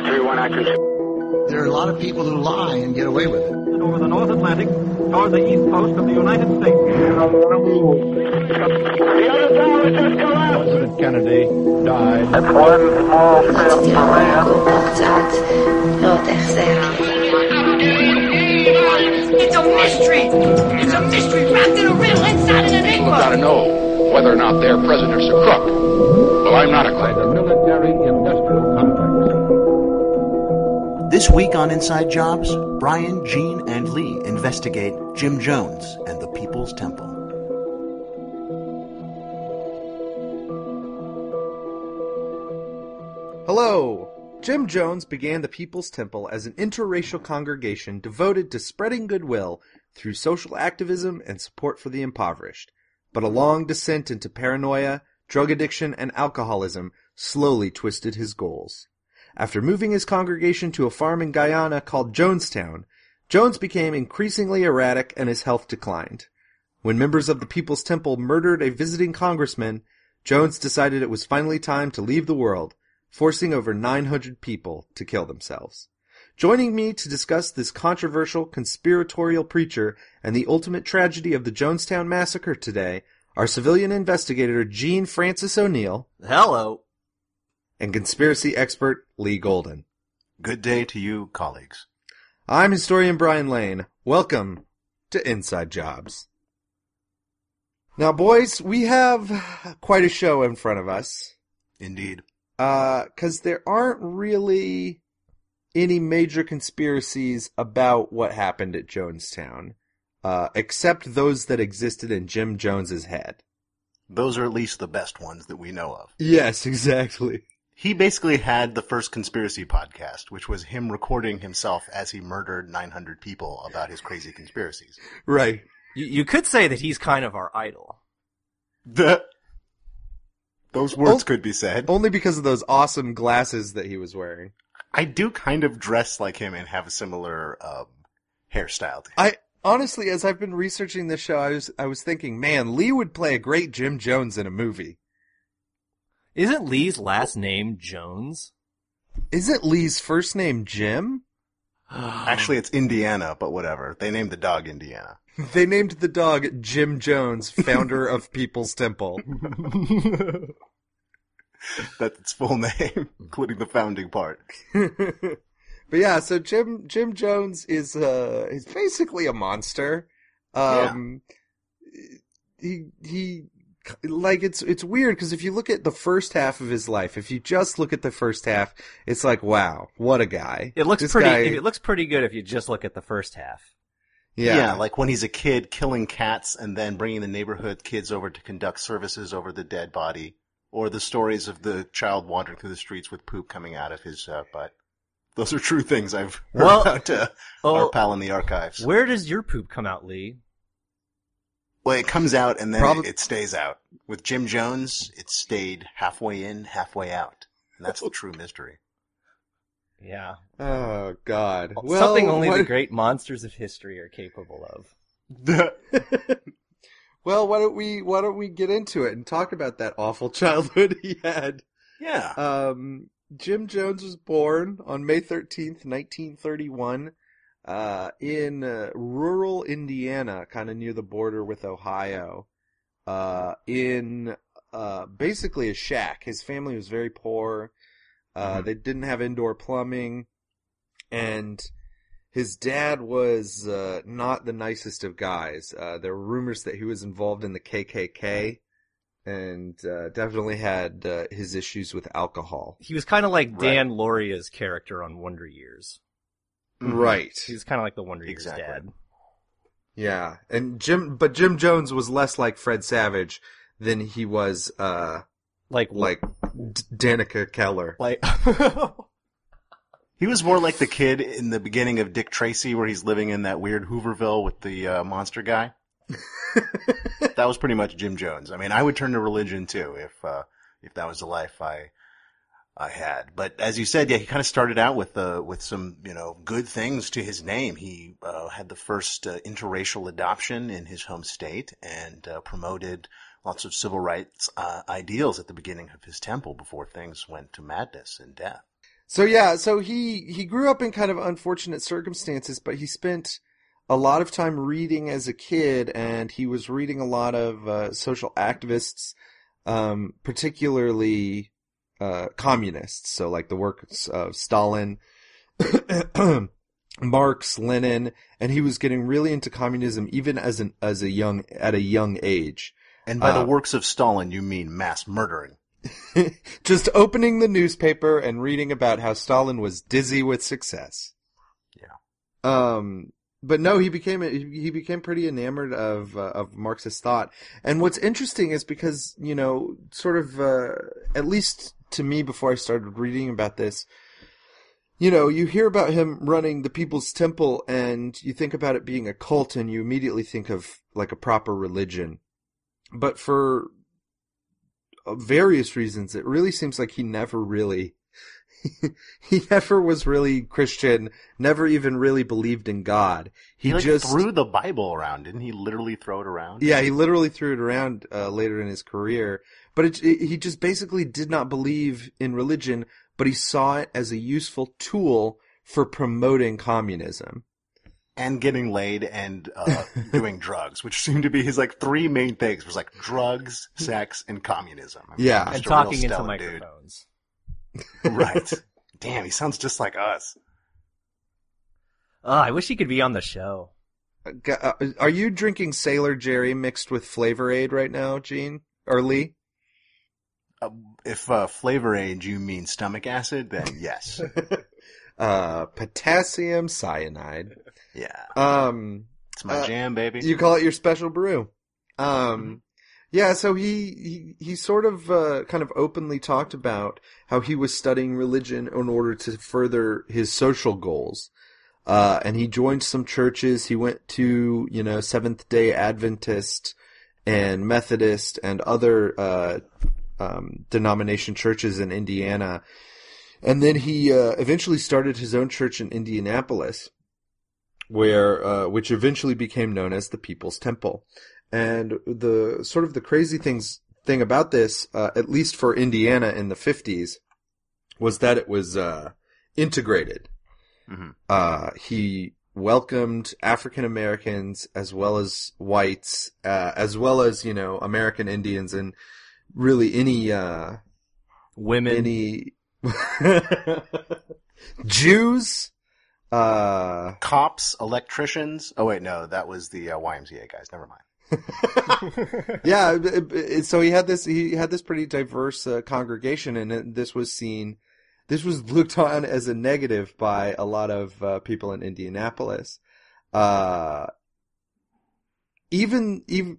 331 Accuracy. There are a lot of people who lie and get away with it. Over the North Atlantic toward the east coast of the United States. The other tower just collapsed. President Kennedy died. That's one small step for man. It's a mystery. It's a mystery wrapped in a riddle inside an enigma. People gotta know whether or not their president's a crook. Well, I'm not a crook. The military This week on Inside Jobs, Brian, Gene, and Lee investigate Jim Jones and the People's Temple. Hello! Jim Jones began the People's Temple as an interracial congregation devoted to spreading goodwill through social activism and support for the impoverished. But a long descent into paranoia, drug addiction, and alcoholism slowly twisted his goals. After moving his congregation to a farm in Guyana called Jonestown, Jones became increasingly erratic and his health declined. When members of the People's Temple murdered a visiting congressman, Jones decided it was finally time to leave the world, forcing over 900 people to kill themselves. Joining me to discuss this controversial conspiratorial preacher and the ultimate tragedy of the Jonestown massacre today are civilian investigator Gene Francis O'Neill Hello. and conspiracy expert Lee Golden. Good day to you, colleagues. I'm historian Brian Lane. Welcome to Inside Jobs. Now, boys, we have quite a show in front of us. Indeed. Uh, cause there aren't really any major conspiracies about what happened at Jonestown, uh, except those that existed in Jim Jones's head. Those are at least the best ones that we know of. Yes, exactly. He basically had the first conspiracy podcast, which was him recording himself as he murdered 900 people about his crazy conspiracies. Right. You, you could say that he's kind of our idol. The those words Oh. could be said. Only because of those awesome glasses that he was wearing. I do kind of dress like him and have a similar um, hairstyle to him. I honestly, as I've been researching this show, I was I was thinking, man, Lee would play a great Jim Jones in a movie. Isn't Lee's last name Jones? Isn't Lee's first name Jim? Actually, it's Indiana, but whatever. They named the dog Indiana. They named the dog Jim Jones, founder of People's Temple. That's its full name, including the founding part. but yeah, so Jim Jim Jones is uh is basically a monster. Um he he like it's it's weird because if you look at the first half of his life, if you just look at the first half, it's like wow, what a guy. It looks This pretty. guy- It looks pretty good if you just look at the first half. yeah. like when he's a kid killing cats and then bringing the neighborhood kids over to conduct services over the dead body, or the stories of the child wandering through the streets with poop coming out of his uh, butt. Those are true things I've heard Well, about uh, oh, our pal in the archives. Where does your poop come out, Lee? Well, it comes out and then Prob- it, it stays out. With Jim Jones, it stayed halfway in, halfway out. And that's the true mystery. Yeah, Oh God. Well, something only what- the great monsters of history are capable of. well, why don't we why don't we get into it and talk about that awful childhood he had? yeah. Um, Jim Jones was born on May 13th, 1931, uh, in uh, rural Indiana, kind of near the border with Ohio, uh, in uh, basically a shack. His family was very poor. Uh, They didn't have indoor plumbing, and his dad was uh, not the nicest of guys. Uh, there were rumors that he was involved in the KKK and uh, definitely had uh, his issues with alcohol. He was kind of like Right. Dan Lauria's character on Wonder Years. Right. He's kind of like the Wonder Years Exactly. dad. Yeah. And Jim, but Jim Jones was less like Fred Savage than he was, uh, Like like D- Danica Keller. like He was more like the kid in the beginning of Dick Tracy where he's living in that weird Hooverville with the uh, monster guy. that was pretty much Jim Jones. I mean, I would turn to religion too if uh, if that was the life I I had. But as you said, yeah, he kind of started out with uh, with some you know good things to his name. He uh, had the first uh, interracial adoption in his home state and uh, promoted lots of civil rights uh, ideals at the beginning of his temple before things went to madness and death. So yeah, so he he grew up in kind of unfortunate circumstances, but he spent a lot of time reading as a kid, and he was reading a lot of uh, social activists, um, particularly uh, communists. So like the works of Stalin, Marx, Lenin, and he was getting really into communism even as an as a young at a young age. And by Uh, the works of Stalin, you mean mass murdering. Just opening the newspaper and reading about how Stalin was dizzy with success. Yeah. Um, but no, he became he became pretty enamored of uh, of Marxist thought. And what's interesting is because you know, sort of uh, at least to me before I started reading about this, you know, you hear about him running the People's Temple, and you think about it being a cult, and you immediately think of like a proper religion. But for uh, various reasons, it really seems like he never really, he never was really Christian, never even really believed in God. He, He, like, just threw the Bible around. Didn't he literally throw it around? yeah, he literally threw it around uh, later in his career. But it, it, he just basically did not believe in religion, but he saw it as a useful tool for promoting communism. And getting laid and uh, doing drugs, which seemed to be his like three main things. It Was like drugs, sex, and communism. I mean, Yeah. and talking into stellar dude. microphones. right. Damn, he sounds just like us. Oh, I wish he could be on the show. Uh, uh, Are you drinking Sailor Jerry mixed with Flavor Aid right now, Gene or Lee? Uh, if uh, flavor aid you mean stomach acid, then yes. Uh, potassium cyanide. yeah, Um, it's my Uh, jam, baby. You call it your special brew. Um, yeah, so he, he, he sort of, uh, kind of openly talked about how he was studying religion in order to further his social goals. Uh, and he joined some churches. He went to, you know, Seventh day Adventist and Methodist and other, uh, um, denomination churches in Indiana. And then he, uh, eventually started his own church in Indianapolis where uh, which eventually became known as the People's Temple. And the sort of the crazy things thing about this, uh, at least for Indiana in the fifties, was that it was uh, integrated. Mhm. Uh, he welcomed African Americans as well as whites, uh, as well as you know American Indians and really any uh, Women. any Jews. Uh, Cops, electricians. Oh wait, no, that was the uh, YMCA guys. Never mind. yeah, it- it- so he had this he had this pretty diverse uh, congregation, and it, this was seen, this was looked on as a negative by a lot of uh, people in Indianapolis. Uh, even even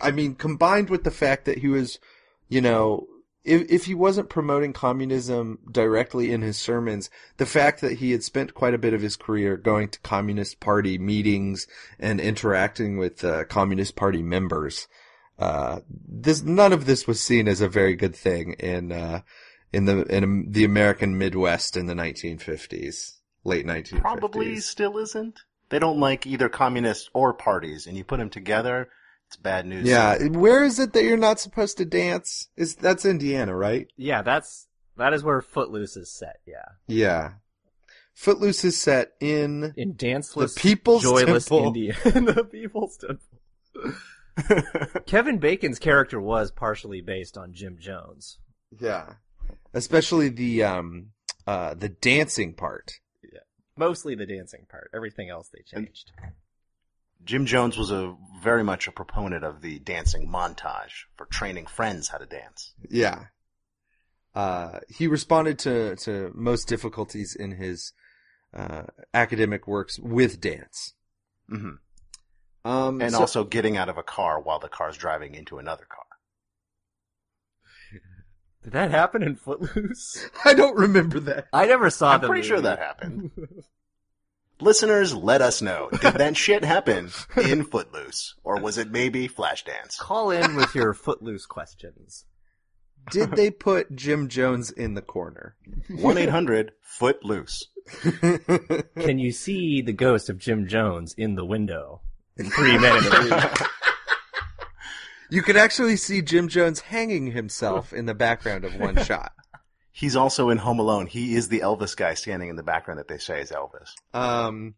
I mean, combined with the fact that he was, you know, if if he wasn't promoting communism directly in his sermons, the fact that he had spent quite a bit of his career going to Communist Party meetings and interacting with uh, Communist Party members, uh, this none of this was seen as a very good thing in uh, in the in the American Midwest in the 1950s, late 1950s. Probably still isn't. They don't like either communists or parties, and you put them together, it's bad news. Yeah, where is it that you're not supposed to dance? Is that's Indiana, right? Yeah, that's that is where Footloose is set. Yeah, Yeah. Footloose is set in in danceless, The People's joyless Temple. India. the People's Temple. Kevin Bacon's character was partially based on Jim Jones. yeah, especially the um uh the dancing part. Yeah, mostly the dancing part. Everything else they changed. Jim Jones was a very much a proponent of the dancing montage for training friends how to dance. Yeah. Uh, he responded to, to most difficulties in his, uh, academic works with dance. hmm Um, And so- also getting out of a car while the car's driving into another car. Did that happen in Footloose? I don't remember that. I never saw that. I'm the pretty sure that happened. Listeners, let us know. Did that shit happen in Footloose? Or was it maybe Flashdance? Call in with your Footloose questions. Did they put Jim Jones in the corner? 1-800-Footloose. Can you see the ghost of Jim Jones in the window? In three minutes. You could actually see Jim Jones hanging himself in the background of one shot. He's also in Home Alone. He is the Elvis guy standing in the background that they say is Elvis. Um,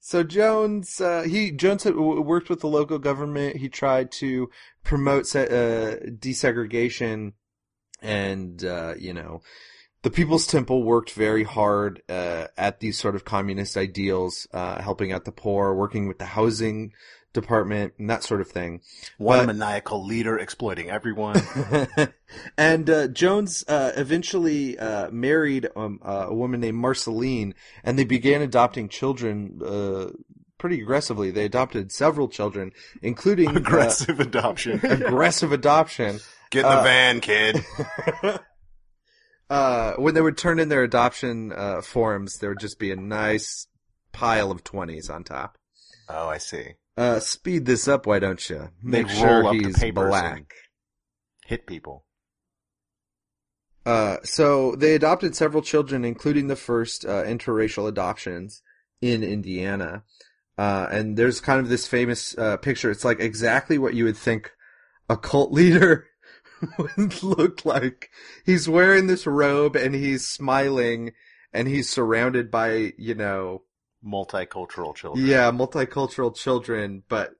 so Jones, uh, he Jones worked with the local government. He tried to promote se- uh, desegregation, and uh, you know, the People's Temple worked very hard uh, at these sort of communist ideals, uh, helping out the poor, working with the housing department, and that sort of thing. One But- maniacal leader exploiting everyone. and uh, Jones uh, eventually uh, married um, uh, a woman named Marceline, and they began adopting children uh, pretty aggressively. They adopted several children, including uh, Aggressive adoption. aggressive adoption. Get in the van, kid. Uh, when they would turn in their adoption uh, forms, there would just be a nice pile of twenties on top. Oh, I see. Uh, speed this up, why don't you? They Make roll sure he's black. Hit people. Uh, so they adopted several children, including the first uh, interracial adoptions in Indiana. Uh, and there's kind of this famous uh, picture. It's like exactly what you would think a cult leader would look like. He's wearing this robe and he's smiling and he's surrounded by, you know, Multicultural children. yeah, multicultural children, but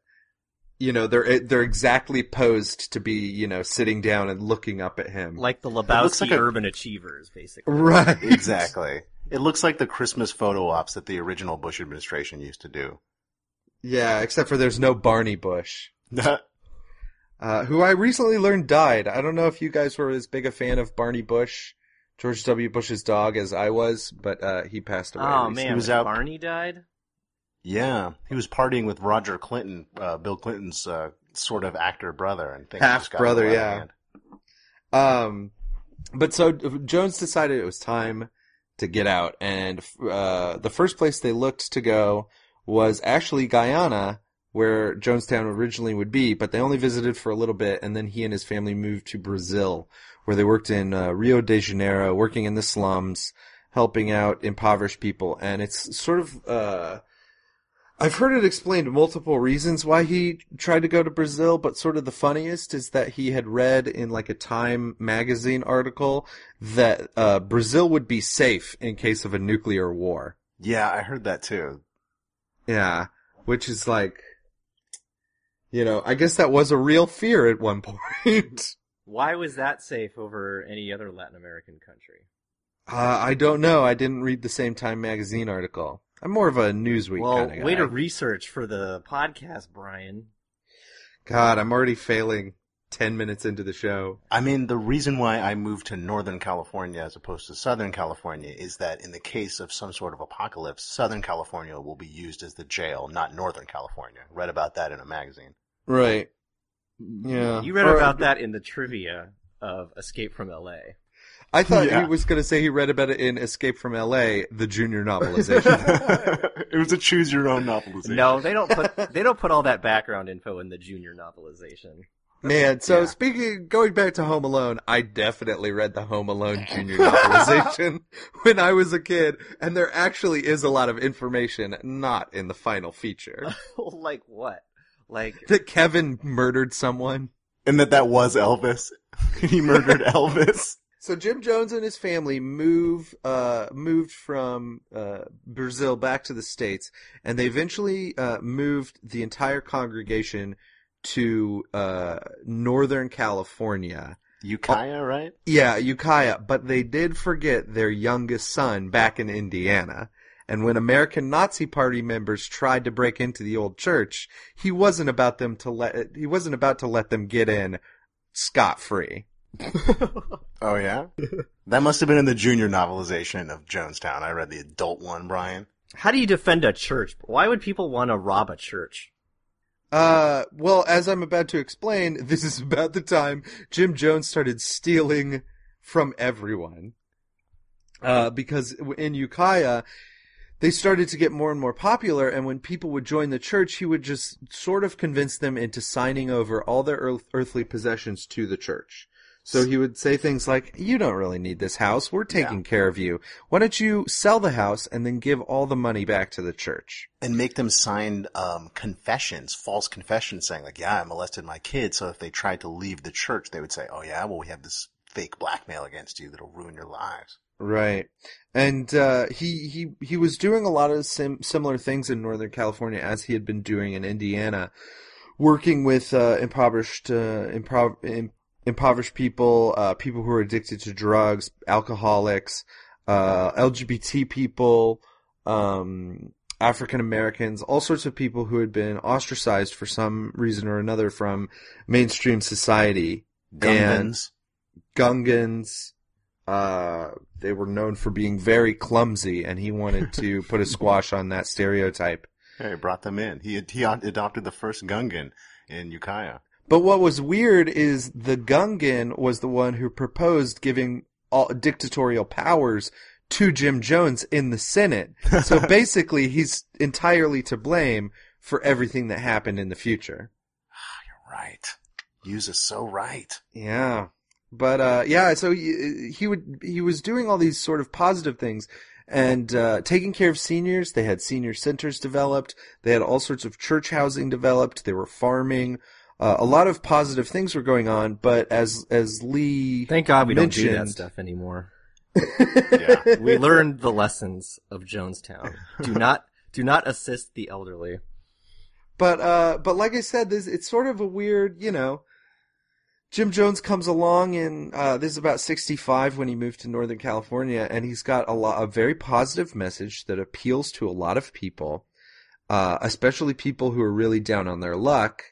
you know, they're they're exactly posed to be, you know, sitting down and looking up at him. Like the looks Lebowski like a- Urban Achievers, basically. right. Exactly. It looks like the Christmas photo ops that the original Bush administration used to do. Yeah, except for there's no Barney Bush, uh, who I recently learned died. I don't know if you guys were as big a fan of Barney Bush, George W. Bush's dog, as I was, but uh, he passed away. Oh recently. man, was when out- Barney died. yeah, he was partying with Roger Clinton, uh, Bill Clinton's uh, sort of actor brother, and things Half just got brother, yeah. hand. Um, but so Jones decided it was time to get out, and uh, the first place they looked to go was actually Guyana, where Jonestown originally would be. But they only visited for a little bit, and then he and his family moved to Brazil, where they worked in uh, Rio de Janeiro, working in the slums, helping out impoverished people, and it's sort of. Uh, I've heard it explained multiple reasons why he tried to go to Brazil, but sort of the funniest is that he had read in like a Time magazine article that uh, Brazil would be safe in case of a nuclear war. Yeah, I heard that too. Yeah, which is like, you know, I guess that was a real fear at one point. Why was that safe over any other Latin American country? Uh, I don't know. I didn't read the same Time magazine article. I'm more of a Newsweek well, kind of guy. way to research for the podcast, Brian. God, I'm already failing ten minutes into the show. I mean, the reason why I moved to Northern California as opposed to Southern California is that in the case of some sort of apocalypse, Southern California will be used as the jail, not Northern California. Read about that in a magazine. Right. Yeah. You read Or- about that in the trivia of Escape from L.A. I thought Yeah. he was going to say he read about it in Escape from L.A., the junior novelization. it was a choose your own novelization. No, they don't put they don't put all that background info in the junior novelization. Man, so Yeah. speaking, going back to Home Alone, I definitely read the Home Alone junior novelization when I was a kid, and there actually is a lot of information not in the final feature. like what? Like that Kevin murdered someone. And that that was Elvis. he murdered Elvis. So Jim Jones and his family move uh, moved from uh, Brazil back to the states, and they eventually uh, moved the entire congregation to uh, Northern California. Ukiah, right? Yeah, Ukiah, but they did forget their youngest son back in Indiana. And when American Nazi Party members tried to break into the old church, he wasn't about them to let he wasn't about to let them get in scot free. Oh yeah? that must have been in the junior novelization of Jonestown. I read the adult one, Brian. how do you defend a church? Why would people want to rob a church? Uh, well, as I'm about to explain, this is about the time Jim Jones started stealing from everyone. Uh, because in Ukiah, they started to get more and more popular, and when people would join the church, he would just sort of convince them into signing over all their earth- earthly possessions to the church. So he would say things like, you don't really need this house. We're taking care of you. Why don't you sell the house and then give all the money back to the church? And make them sign um, confessions, false confessions saying like, yeah, I molested my kid. So if they tried to leave the church, they would say, oh yeah, well we have this fake blackmail against you that'll ruin your lives. Right. And uh, he he he was doing a lot of sim- similar things in Northern California as he had been doing in Indiana, working with uh, impoverished uh, improv- im- impoverished people, uh, people who are addicted to drugs, alcoholics, uh, LGBT people, um, African Americans, all sorts of people who had been ostracized for some reason or another from mainstream society. Gungans. Gungans. Uh, they were known for being very clumsy, and he wanted to put a squash on that stereotype. Yeah, he brought them in. He he adopted the first Gungan in Ukiah. But what was weird is the Gungan was the one who proposed giving all dictatorial powers to Jim Jones in the Senate. So basically, he's entirely to blame for everything that happened in the future. You're right. Use is so right. Yeah. But uh yeah, so he, he would he was doing all these sort of positive things and uh taking care of seniors. They had senior centers developed. They had all sorts of church housing developed. They were farming. Uh, a lot of positive things were going on, but as as Lee Thank God we don't do that stuff anymore. Yeah. We learned the lessons of Jonestown. Do not do not assist the elderly. But uh, but like I said, this it's sort of a weird, you know. Jim Jones comes along in uh, this is about sixty five when he moved to Northern California, and he's got a lot a very positive message that appeals to a lot of people, uh, especially people who are really down on their luck.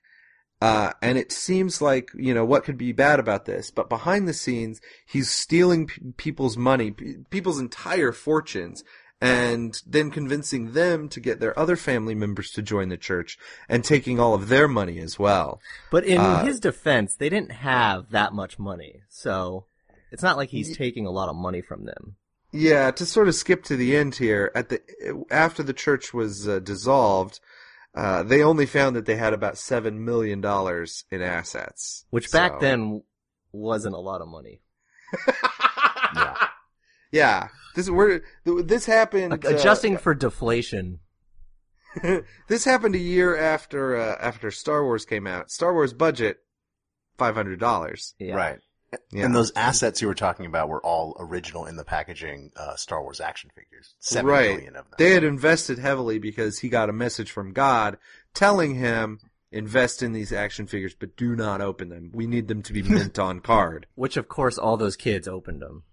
Uh, and it seems like, you know, what could be bad about this? But behind the scenes, he's stealing p- people's money, p- people's entire fortunes, and then convincing them to get their other family members to join the church and taking all of their money as well. But in Uh, his defense, they didn't have that much money, so it's not like he's taking a lot of money from them. Yeah, to sort of skip to the end here, at the after the church was uh, dissolved, uh, they only found that they had about seven million dollars in assets, Which back So- then wasn't a lot of money. Yeah. Yeah, this we're this happened Like, uh, adjusting for deflation. this happened a year after uh, after Star Wars came out. Star Wars budget five hundred dollars. Yeah. Right. Yeah. And those assets you were talking about were all original in the packaging uh, Star Wars action figures. Seven right. million of them. They had invested heavily because he got a message from God telling him invest in these action figures, but do not open them. We need them to be mint on card. Which of course all those kids opened them.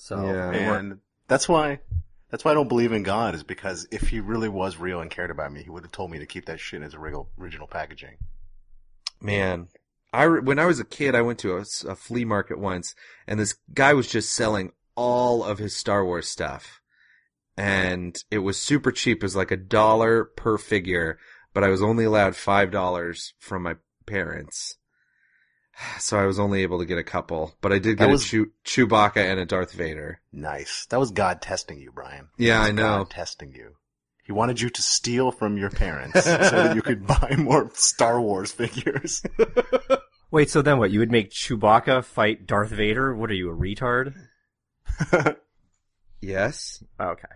So Yeah. and that's why that's why I don't believe in God is because if he really was real and cared about me, he would have told me to keep that shit as original original packaging. Man, I when I was a kid, I went to a flea market once, and this guy was just selling all of his Star Wars stuff, and it was super cheap. It was like a dollar per figure, but I was only allowed five dollars from my parents, so I was only able to get a couple. But I did get was- a Chew- Chewbacca and a Darth Vader. Nice. That was God testing you, Brian. Yeah, That was I know. God testing you. He wanted you to steal from your parents so that you could buy more Star Wars figures. Wait, so then what? You would make Chewbacca fight Darth Vader? What are you, a retard? Yes. Okay.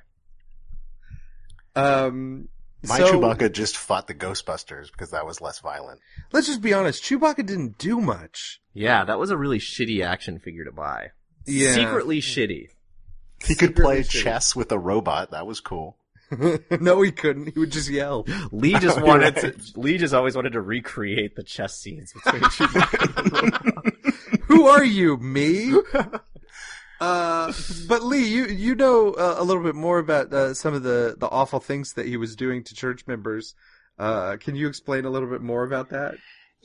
Um. My so, Chewbacca just fought the Ghostbusters because that was less violent. Let's just be honest. Chewbacca didn't do much. Yeah, that was a really shitty action figure to buy. Yeah. Secretly shitty. He could play shitty. chess with a robot. That was cool. no, he couldn't. He would just yell. Lee just You're wanted right. to, Lee just always wanted to recreate the chess scenes between Chewbacca Who are you, me? Uh, but Lee, you you know uh, a little bit more about uh, some of the the awful things that he was doing to church members. Uh, can you explain a little bit more about that?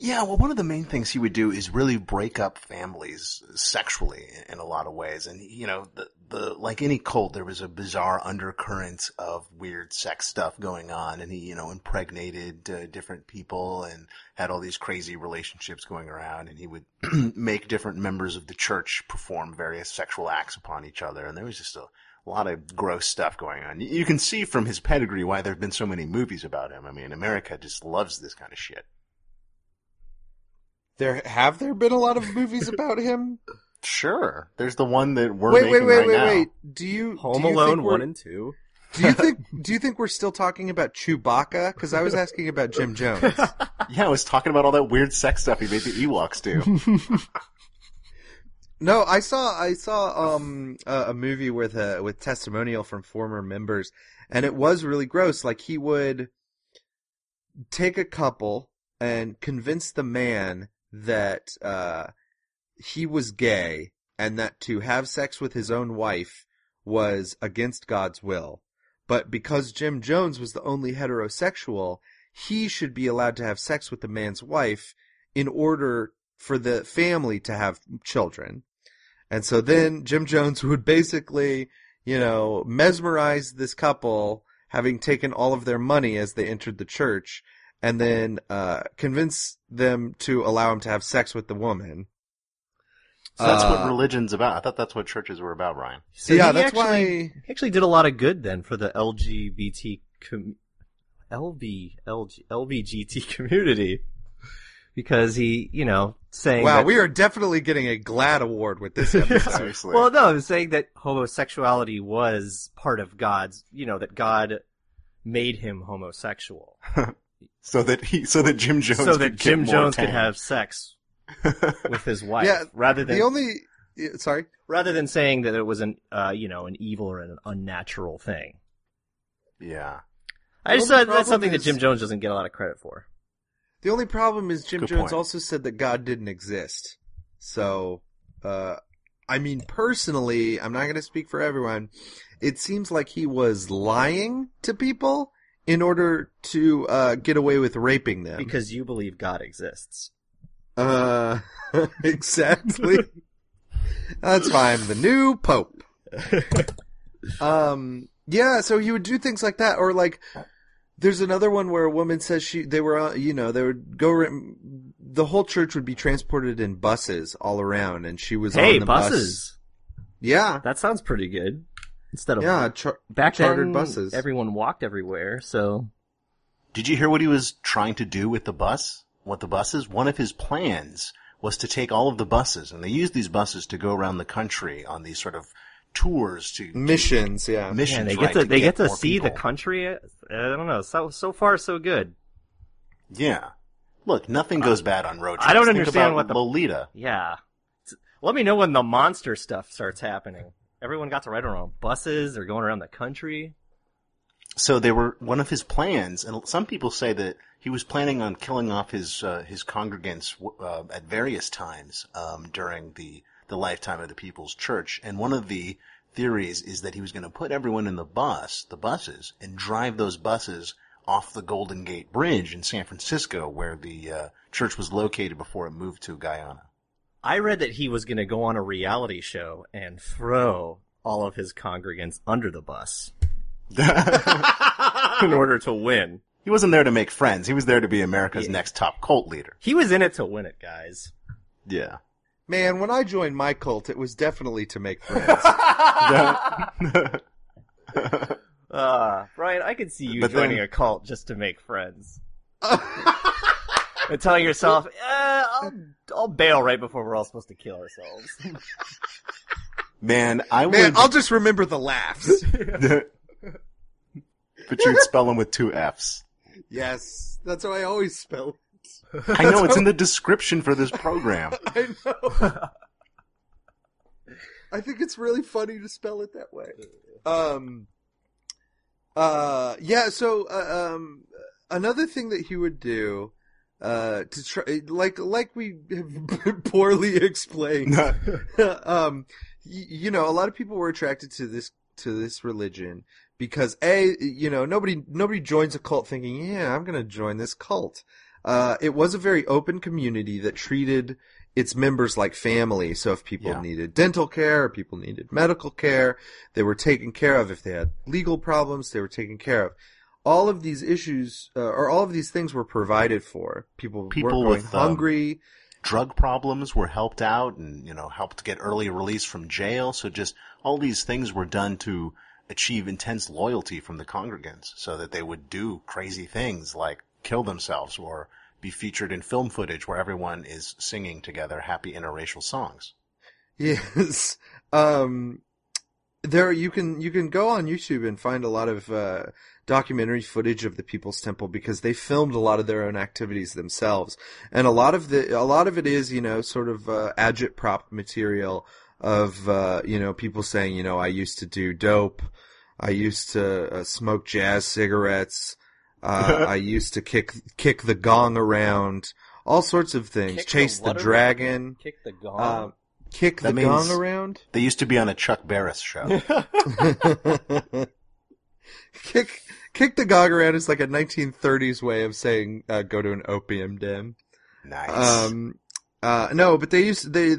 Yeah, well, one of the main things he would do is really break up families sexually in, in a lot of ways. And, you know, the, the, like any cult, there was a bizarre undercurrent of weird sex stuff going on. And he, you know, impregnated uh, different people and had all these crazy relationships going around. And he would make different members of the church perform various sexual acts upon each other. And there was just a, a lot of gross stuff going on. You- You can see from his pedigree why there have been so many movies about him. I mean, America just loves this kind of shit. There have there been a lot of movies about him. Sure. There's the one that we're wait, wait, making wait, right wait, now. wait. Do you Home do you Alone think we're- one and two. Do you think do you think we're still talking about Chewbacca? Because I was asking about Jim Jones. Yeah, I was talking about all that weird sex stuff he made the Ewoks do. No, I saw I saw um a, a movie with a with testimonial from former members, and it was really gross. Like he would take a couple and convince the man that uh he was gay and that to have sex with his own wife was against God's will. But because Jim Jones was the only heterosexual, he should be allowed to have sex with the man's wife in order for the family to have children. And so then Jim Jones would basically, you know, mesmerize this couple, having taken all of their money as they entered the church, and then uh, convince them to allow him to have sex with the woman. So that's Uh, what religion's about. I thought that's what churches were about, Ryan. So yeah, that's actually, why. he actually did a lot of good then for the LGBT com- LB LG, LBGT community because he, you know, saying Wow, that, we are definitely getting a GLAD award with this episode. Well, no, I'm saying that homosexuality was part of God's, you know, that God made him homosexual, so that he, so that Jim Jones, so that could Jim get more Jones could have sex with his wife, Yeah, rather than the only, sorry. rather than saying that it was an, uh, you know, an evil or an unnatural thing. yeah. I just The only thought that's problem something that Jim Jones doesn't get a lot of credit for. The only problem is Jim Good Jones point. also said that God didn't exist. So, uh, I mean, personally, I'm not going to speak for everyone. It seems like he was lying to people in order to uh, get away with raping them. Because you believe God exists. Uh, exactly. That's why I'm the new pope. um, yeah, so he would do things like that, or like, there's another one where a woman says she, they were, uh, you know, they would go, the whole church would be transported in buses all around, and she was Hey, on the bus. buses. Yeah, That sounds pretty good. Instead of yeah, char- back chartered then, buses. everyone walked everywhere. So Did you hear what he was trying to do with the bus? What the buses? One of his plans was to take all of the buses, and they used these buses to go around the country on these sort of tours to missions, yeah. missions. yeah, they right, get to, they get to more see the country. Uh, I don't know. So so far so good. Yeah. Look, nothing goes bad on road trips. I don't Think understand about what the- Lolita. Yeah. Let me know when the monster stuff starts happening. Everyone got to ride around buses. They're going around the country. So they were one of his plans, and some people say that he was planning on killing off his uh, his congregants uh, at various times um, during the the lifetime of the People's Church. And one of the theories is that he was going to put everyone in the bus, the buses, and drive those buses off the Golden Gate Bridge in San Francisco, where the uh, church was located before it moved to Guyana. I read that he was going to go on a reality show and throw all of his congregants under the bus in order to win. He wasn't there to make friends. He was there to be America's Yeah. next top cult leader. He was in it to win it, guys. Yeah. Man, when I joined my cult, it was definitely to make friends. Uh, Brian, I could see you But joining then- a cult just to make friends. and telling yourself, eh, I'll, I'll bail right before we're all supposed to kill ourselves. Man, I Man, would. I'll just remember the laughs. but you'd spell them with two F's. Yes, that's how I always spell. it. I know it's in the description for this program. I know. I think it's really funny to spell it that way. Um. Uh. Yeah. So. Uh, um. Another thing that he would do. Uh, to try, like, like we have poorly explained, um, y- you know, a lot of people were attracted to this, to this religion because A, you know, nobody, nobody joins a cult thinking, yeah, I'm gonna join this cult. Uh, it was a very open community that treated its members like family. So if people Yeah. needed dental care, or people needed medical care, they were taken care of. If they had legal problems, they were taken care of. All of these issues, uh, or all of these things were provided for. People, People weren't going with, um, hungry. Drug problems were helped out and, you know, helped get early release from jail. So just all these things were done to achieve intense loyalty from the congregants so that they would do crazy things like kill themselves or be featured in film footage where everyone is singing together happy interracial songs. Yes. Um, there you can you can go on YouTube and find a lot of uh, documentary footage of the People's Temple because they filmed a lot of their own activities themselves, and a lot of the a lot of it is you know sort of uh, agitprop material of uh, you know people saying you know I used to do dope, I used to uh, smoke jazz cigarettes, uh, I used to kick kick the gong around, all sorts of things, Kick chase the, what around? dragon, Kick the gong. um, kick That the gong around. They used to be on a Chuck Barris show. kick kick the gong around is like a 1930s way of saying uh, go to an opium den. nice. Um, uh, no, but they used they.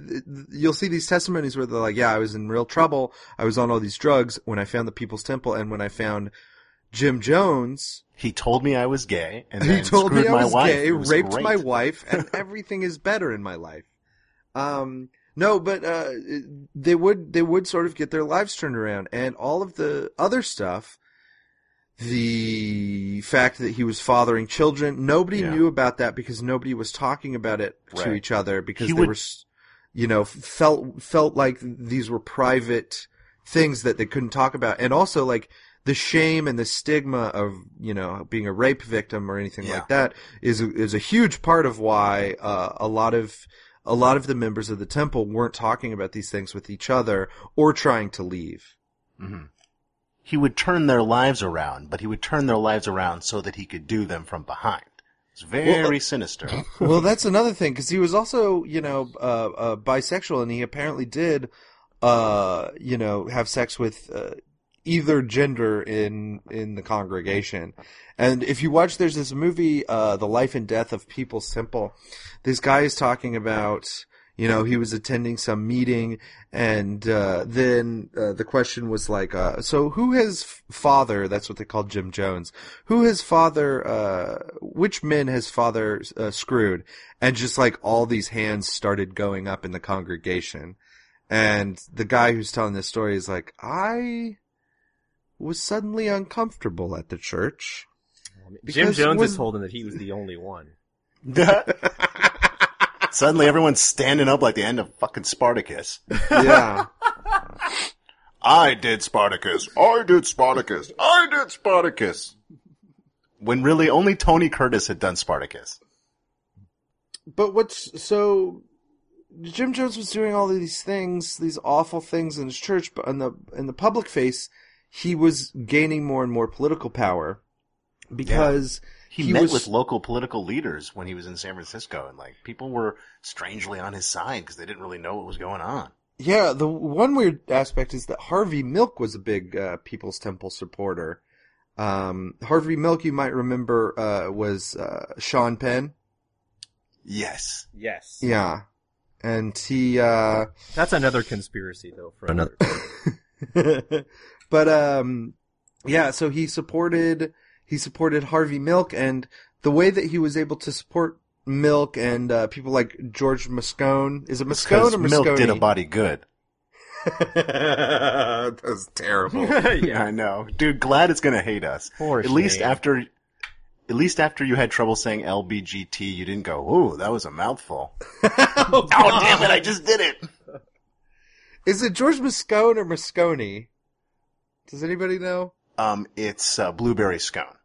You'll see these testimonies where they're like, "Yeah, I was in real trouble. I was on all these drugs when I found the People's Temple, and when I found Jim Jones, he told me I was gay, and he told me I my was wife. gay, was raped great. my wife, and everything is better in my life." Um, no, but uh, they would they would sort of get their lives turned around, and all of the other stuff. The fact that he was fathering children, nobody Yeah. knew about that because nobody was talking about it to each other because He they would- were, you know, felt felt like these were private things that they couldn't talk about, and also like the shame and the stigma of you know being a rape victim or anything Yeah. like that is a, is a huge part of why uh, a lot of a lot of the members of the temple weren't talking about these things with each other or trying to leave. He would turn their lives around, but he would turn their lives around so that he could do them from behind. It's very Well, uh, sinister. well, that's another thing because he was also, you know, uh, uh, bisexual, and he apparently did, uh, you know, have sex with uh, either gender in in the congregation. And if you watch, there's this movie, uh, "The Life and Death of Peoples Temple. This guy is talking about. You know, he was attending some meeting, and uh, then uh, the question was like, uh, "So who has f- father?" That's what they called Jim Jones. Who has father? Uh, which men has father uh, screwed? And just like all these hands started going up in the congregation, and the guy who's telling this story is like, "I was suddenly uncomfortable at the church." Jim Jones when- had told him that he was the only one. Suddenly everyone's standing up like the end of fucking Spartacus. Yeah. I did Spartacus. I did Spartacus. I did Spartacus. When really only Tony Curtis had done Spartacus. But what's so Jim Jones was doing all of these things, these awful things in his church, but in the in the public face, he was gaining more and more political power because He, met was with local political leaders when he was in San Francisco, and like people were strangely on his side because they didn't really know what was going on. yeah. The one weird aspect is that Harvey Milk was a big uh, People's Temple supporter. Um, Harvey Milk, you might remember, uh, was uh, Sean Penn. Yes, Yes. Yeah, and he. Uh, That's another conspiracy, though, for another. but um yeah so he supported he supported harvey milk and the way that he was able to support milk and uh, people like george moscone is it moscone because or milk did a body good. that was terrible Yeah, I know, dude. Glad it's gonna hate us. Poor at least after, at least after you had trouble saying LBGT, you didn't go, "Ooh, that was a mouthful." oh, damn it! I just did it. is it george moscone or moscone does anybody know Um, it's uh, blueberry scone.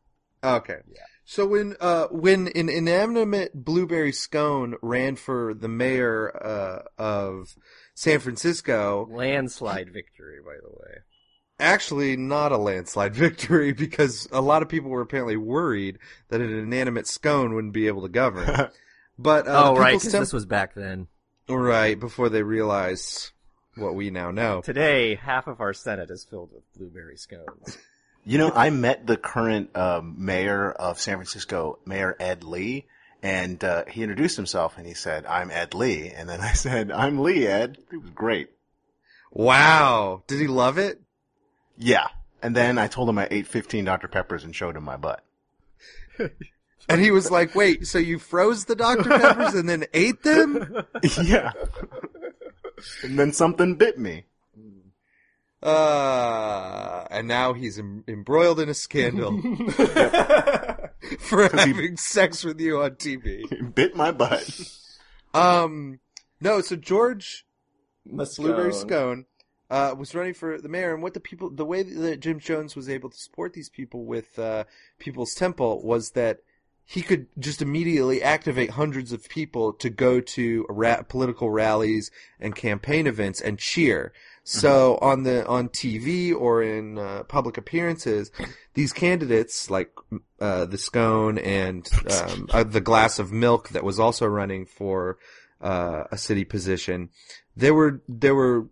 Okay. Yeah. So when uh when an inanimate blueberry scone ran for the mayor uh of San Francisco, Landslide victory, by the way. actually not a landslide victory because a lot of people were apparently worried that an inanimate scone wouldn't be able to govern. But uh, oh, right, because this was back then. right before they realized what we now know. Today, half of our Senate is filled with blueberry scones. You know, I met the current um, mayor of San Francisco, Mayor Ed Lee, and uh, he introduced himself and he said, "I'm Ed Lee," and then I said, "I'm Lee, Ed." It was great. Wow, did he love it? Yeah, and then I told him I ate 15 Dr Peppers and showed him my butt. And he was like, "Wait, so you froze the Dr Peppers and then ate them?" yeah, and then something bit me. Uh, and now he's em- embroiled in a scandal for having sex with you on TV. Bit my butt. Um, no, so George Blueberry Scone uh, was running for the mayor, and what the people, the way that Jim Jones was able to support these people with uh, People's Temple was that he could just immediately activate hundreds of people to go to ra- political rallies and campaign events and cheer. So on the on TV or in uh, public appearances, these candidates like uh, the scone and um, uh, the glass of milk that was also running for uh, a city position, they were they were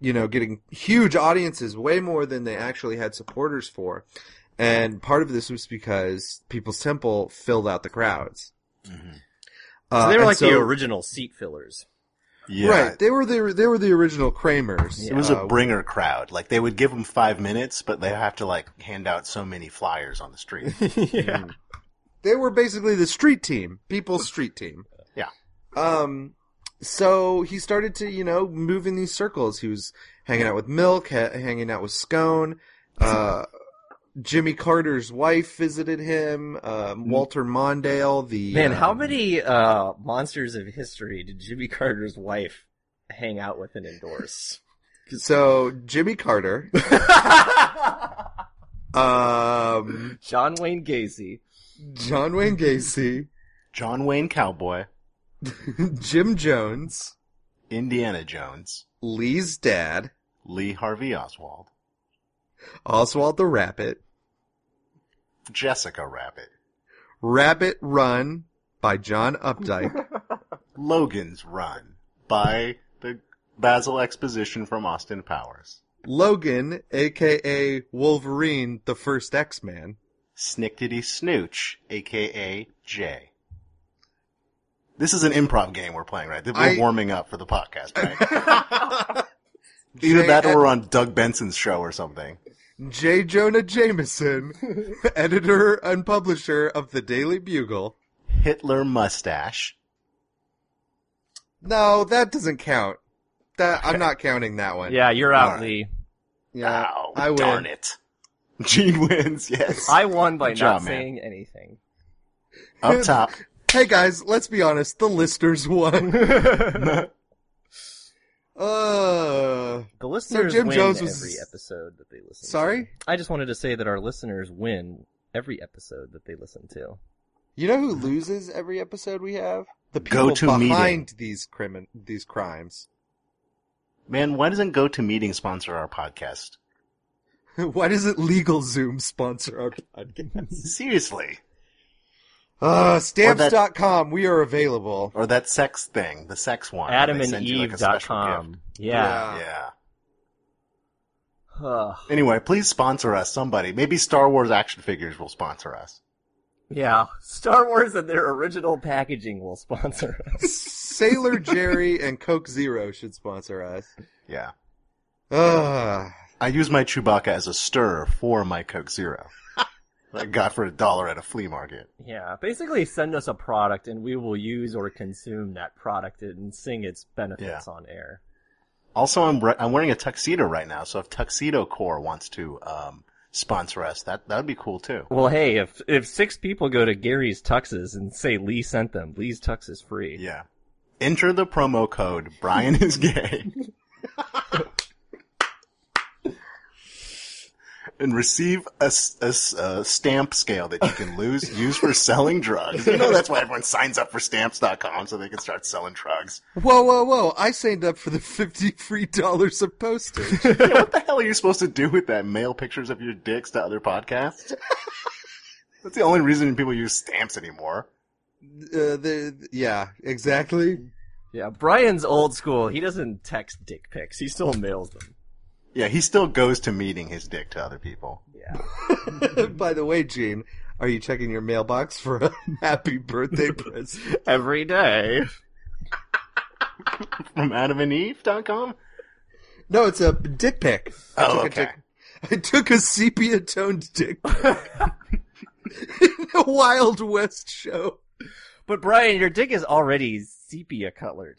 you know getting huge audiences, way more than they actually had supporters for. And part of this was because Peoples Temple filled out the crowds. So Uh, they were like the original seat fillers. Yeah. Right, they were the they were the original Kramers. It was a Uh, bringer crowd. Like they would give them five minutes, but they have to like hand out so many flyers on the street. yeah. They were basically the street team, people's street team. Yeah. Um, so he started to, you know, move in these circles. He was hanging out with Milk, ha- hanging out with Scone. Uh, Jimmy Carter's wife visited him. Um, Walter Mondale, the Man, how um, many uh, monsters of history did Jimmy Carter's wife hang out with and endorse? So Jimmy Carter, um, John Wayne Gacy. John Wayne Gacy, John Wayne Cowboy, Jim Jones, Indiana Jones, Lee's dad, Lee Harvey Oswald, Oswald the Rabbit, Jessica Rabbit, Rabbit Run by John Updike, Logan's Run by the Basil Exposition from Austin Powers, Logan, aka Wolverine, the first X-Man, Snickety Snooch, aka Jay. This is an improv game we're playing, right? We're I- warming up for the podcast, right? Either Jay that or Ed- we're on Doug Benson's show or something. J. Jonah Jameson, editor and publisher of the Daily Bugle. Hitler Mustache. No, that doesn't count. That I'm not counting that one. Yeah, you're out, Alright. Lee. yeah, Ow, I win. darn it. Gene wins, yes. I won by Good not job, man. saying anything. Up top. Hey guys, let's be honest. The listeners won. uh, The listeners Jim win Jones was- every episode that they listen to. sorry. to. I just wanted to say that our listeners win every episode that they listen to. You know who loses every episode we have? The people Go-to behind meeting. these crimin- these crimes. Man, why doesn't Go to Meeting sponsor our podcast? Why doesn't LegalZoom sponsor our podcast? Seriously. Uh, stamps.com, we are available. Or that sex thing, the sex one. where they send you, like, a special AdamandEve.com. gift. Yeah. Yeah. Ugh. Anyway, please sponsor us, somebody. Maybe Star Wars action figures will sponsor us. yeah. Star Wars and their original packaging will sponsor us. Sailor Jerry and Coke Zero should sponsor us. Yeah. Uh, I use my Chewbacca as a stir for my Coke Zero. I got for a dollar at a flea market. yeah. Basically send us a product and we will use or consume that product and sing its benefits Yeah. on air. Also, I'm re- I'm wearing a tuxedo right now, so if Tuxedo Core wants to um, sponsor us, that that would be cool too. Well, hey, if if six people go to Gary's Tuxes and say Lee sent them, Lee's Tux is free. Yeah. Enter the promo code Brian is gay. and receive a a stamp scale that you can lose use for selling drugs. You know that's why everyone signs up for stamps.com so they can start selling drugs. whoa, whoa, whoa. I signed up for the 50 free dollars of postage. Yeah, what the hell are you supposed to do with that? Mail pictures of your dicks to other podcasts? That's the only reason people use stamps anymore. uh, the, yeah, exactly. Yeah, Brian's old school. He doesn't text dick pics. He still mails them. Yeah, he still goes to meeting his dick to other people. Yeah. By the way, Gene, are you checking your mailbox for a happy birthday present? Every day. From AdamandEve.com? No, it's a dick pic. I Oh, took okay. A dick, I took a sepia toned dick pic. in a Wild West show. But Brian, your dick is already sepia colored.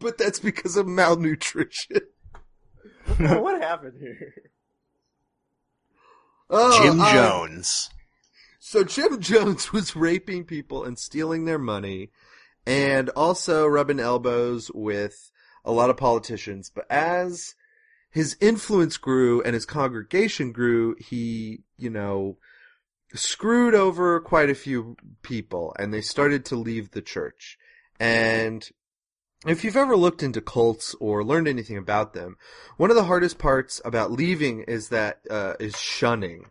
but that's because of malnutrition. what happened here? Oh, Jim uh, Jones. So Jim Jones was raping people and stealing their money, and also rubbing elbows with a lot of politicians. But as his influence grew and his congregation grew, he, you know, screwed over quite a few people and they started to leave the church. And if you've ever looked into cults or learned anything about them, one of the hardest parts about leaving is that uh, is shunning,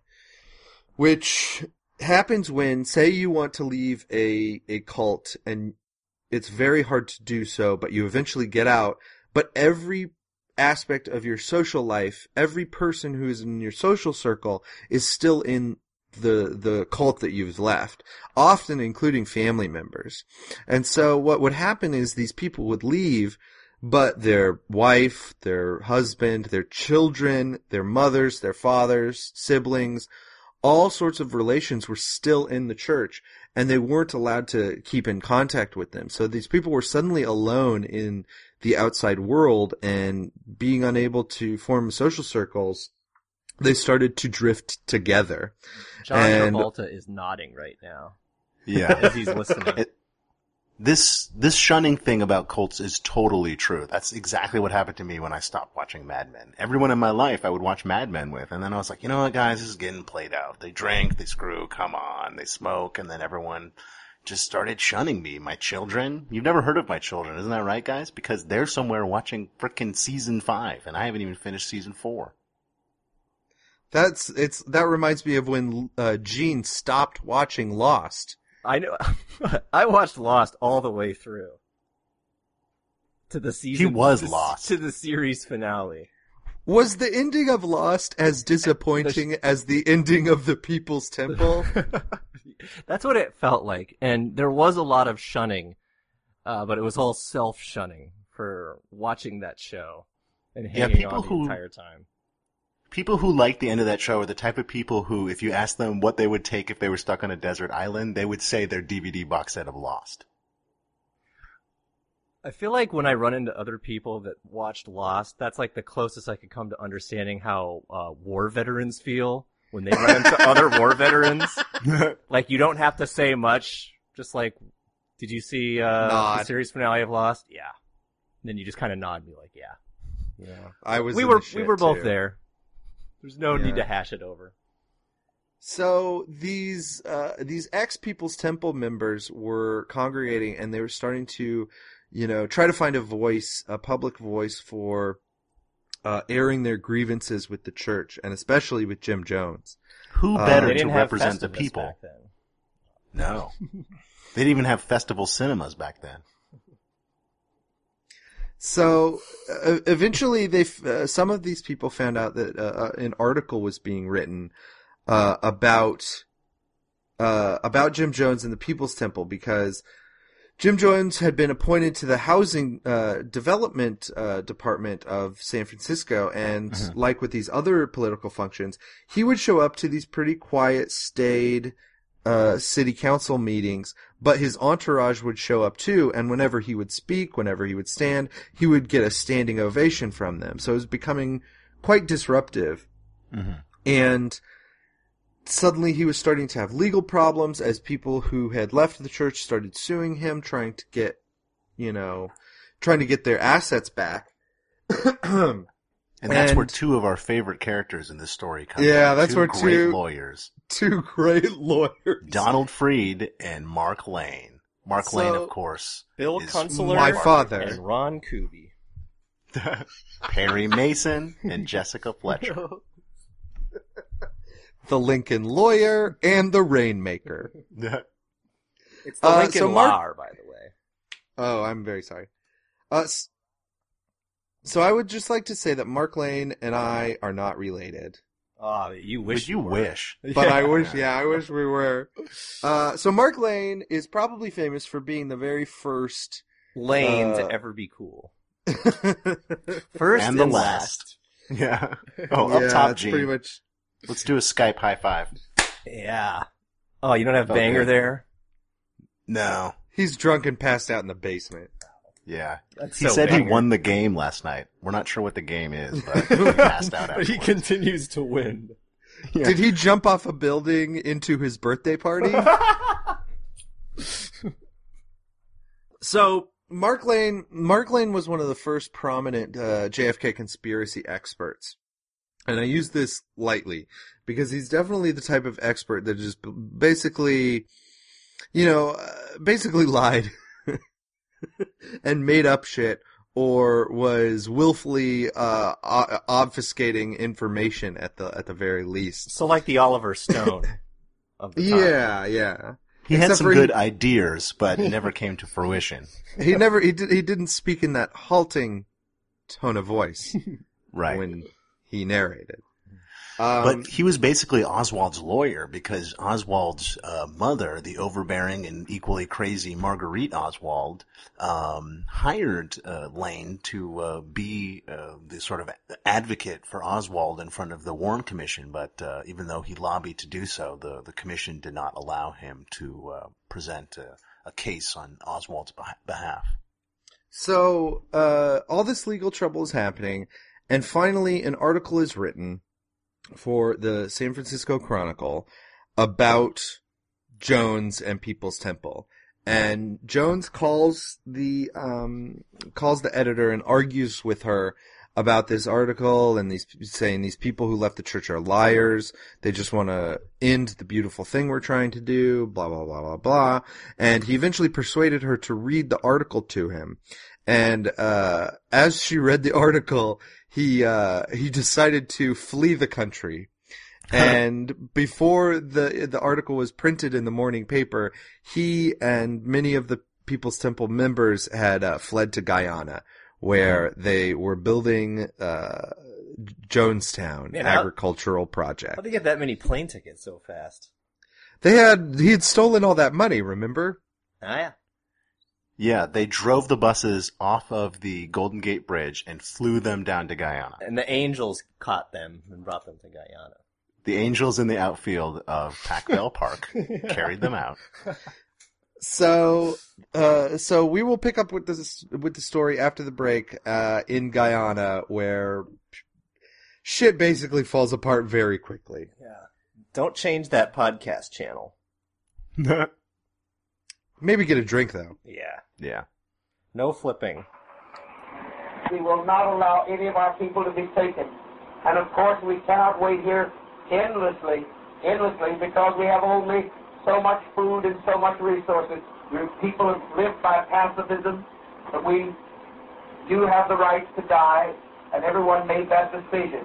which happens when, say, you want to leave a a cult and it's very hard to do so, but you eventually get out. But every aspect of your social life, every person who is in your social circle is still in the the cult that you've left, often including family members. And so what would happen is these people would leave, but their wife, their husband, their children, their mothers, their fathers, siblings, all sorts of relations were still in the church and they weren't allowed to keep in contact with them. So these people were suddenly alone in the outside world and being unable to form social circles, they started to drift together. John And- Travolta is nodding right now Yeah. as he's listening. It- this this shunning thing about cults is totally true. That's exactly what happened to me when I stopped watching Mad Men. Everyone in my life I would watch Mad Men with, and then I was like, you know what, guys, this is getting played out. They drink, they screw, come on, they smoke, and then everyone just started shunning me. My children, you've never heard of my children, isn't that right, guys? Because they're somewhere watching frickin' season five, and I haven't even finished season four. That's it's that reminds me of when uh, Gene stopped watching Lost. I know. I watched Lost all the way through to the season. He was to, lost. to the series finale. Was the ending of Lost as disappointing as the ending of the Peoples Temple? That's what it felt like, and there was a lot of shunning, uh, but it was all self shunning for watching that show and hanging people on the who- entire time. People who like the end of that show are the type of people who, if you ask them what they would take if they were stuck on a desert island, they would say their DVD box set of Lost. I feel like when I run into other people that watched Lost, that's like the closest I could come to understanding how uh, war veterans feel when they run into other war veterans. Like you don't have to say much, just like, did you see uh, the Nod. series finale of Lost? Yeah. then you just kind of nod and be like, yeah. Yeah, I was. we in were the we were both too. there. There's no Yeah. need to hash it over. So these uh, these ex Peoples Temple members were congregating, and they were starting to, you know, try to find a voice, a public voice for uh, airing their grievances with the church, and especially with Jim Jones. Who Uh, better They to represent the people? back then. No. they didn't even have festival cinemas back then. So uh, eventually, they uh, some of these people found out that uh, uh, an article was being written uh, about uh, about Jim Jones and the Peoples Temple because Jim Jones had been appointed to the housing uh, development uh, department of San Francisco, and like with these other political functions, he would show up to these pretty quiet, staid uh, city council meetings, but his entourage would show up too, and whenever he would speak, whenever he would stand, he would get a standing ovation from them. So it was becoming quite disruptive. And suddenly he was starting to have legal problems as people who had left the church started suing him, trying to get, you know, trying to get their assets back. And that's where two of our favorite characters in this story come Yeah, in. that's two where great two- lawyers. Two great lawyers. Donald Freed and Mark Lane. Mark So- Lane, of course. Bill is Kunstler My father. and Ron Kuby. Perry Mason and Jessica Fletcher. the Lincoln lawyer and the Rainmaker. It's the Uh, Lincoln so Mark- Lar, by the way. Oh, I'm very sorry. Uh, s- so I would just like to say that Mark Lane and I are not related. Oh, you wish Would you were. wish? But I wish, yeah, I wish we were. Uh, so Mark Lane is probably famous for being the very first. Lane Uh, to ever be cool. First And and, the last. Yeah. Oh, yeah, up top, that's Gene. pretty much. Let's do a Skype high five. Yeah. Oh, you don't have Okay. Banger there? No. He's drunk and passed out in the basement. Yeah. That's He so said Banger. he won the game last night. We're not sure what the game is, but he passed out but he continues to win. Yeah. Did he jump off a building into his birthday party? so Mark Lane, Mark Lane was one of the first prominent uh, JFK conspiracy experts, and I use this lightly because he's definitely the type of expert that just basically, you know, uh, basically lied and made up shit or was willfully uh, o- obfuscating information at the at the very least. So like the Oliver Stone of the time. Yeah, yeah. He had some good he- ideas, but never came to fruition. He never he did he didn't speak in that halting tone of voice Right. when he narrated. Um, But he was basically Oswald's lawyer because Oswald's uh, mother, the overbearing and equally crazy Marguerite Oswald, um, hired uh, Lane to uh, be uh, the sort of advocate for Oswald in front of the Warren Commission. But uh, even though he lobbied to do so, the the commission did not allow him to uh, present a, a case on Oswald's beh- behalf. So, uh, all this legal trouble is happening, and finally an article is written for the San Francisco Chronicle about Jones and Peoples Temple. And Jones calls the, um, calls the editor and argues with her about this article and these, saying these people who left the church are liars. They just want to end the beautiful thing we're trying to do, blah, blah, blah, blah, blah. And he eventually persuaded her to read the article to him. And, uh, as she read the article, he, uh, he decided to flee the country. and before the, the article was printed in the morning paper, he and many of the Peoples Temple members had, uh, fled to Guyana, where they were building, uh, Jonestown Man, how- agricultural project. How'd they get that many plane tickets so fast? They had, he had stolen all that money, remember? Ah, yeah. Yeah, they drove the buses off of the Golden Gate Bridge and flew them down to Guyana. And the Angels caught them and brought them to Guyana. The Angels in the outfield of Packville Park carried them out. So, uh, so we will pick up with this with the story after the break uh, in Guyana, where shit basically falls apart very quickly. Yeah. Don't change that podcast channel. Maybe get a drink though. Yeah. yeah. No flipping. We will not allow any of our people to be taken. And of course, we cannot wait here endlessly, endlessly, because we have only so much food and so much resources. We, people have lived by pacifism, but we do have the right to die, and everyone made that decision.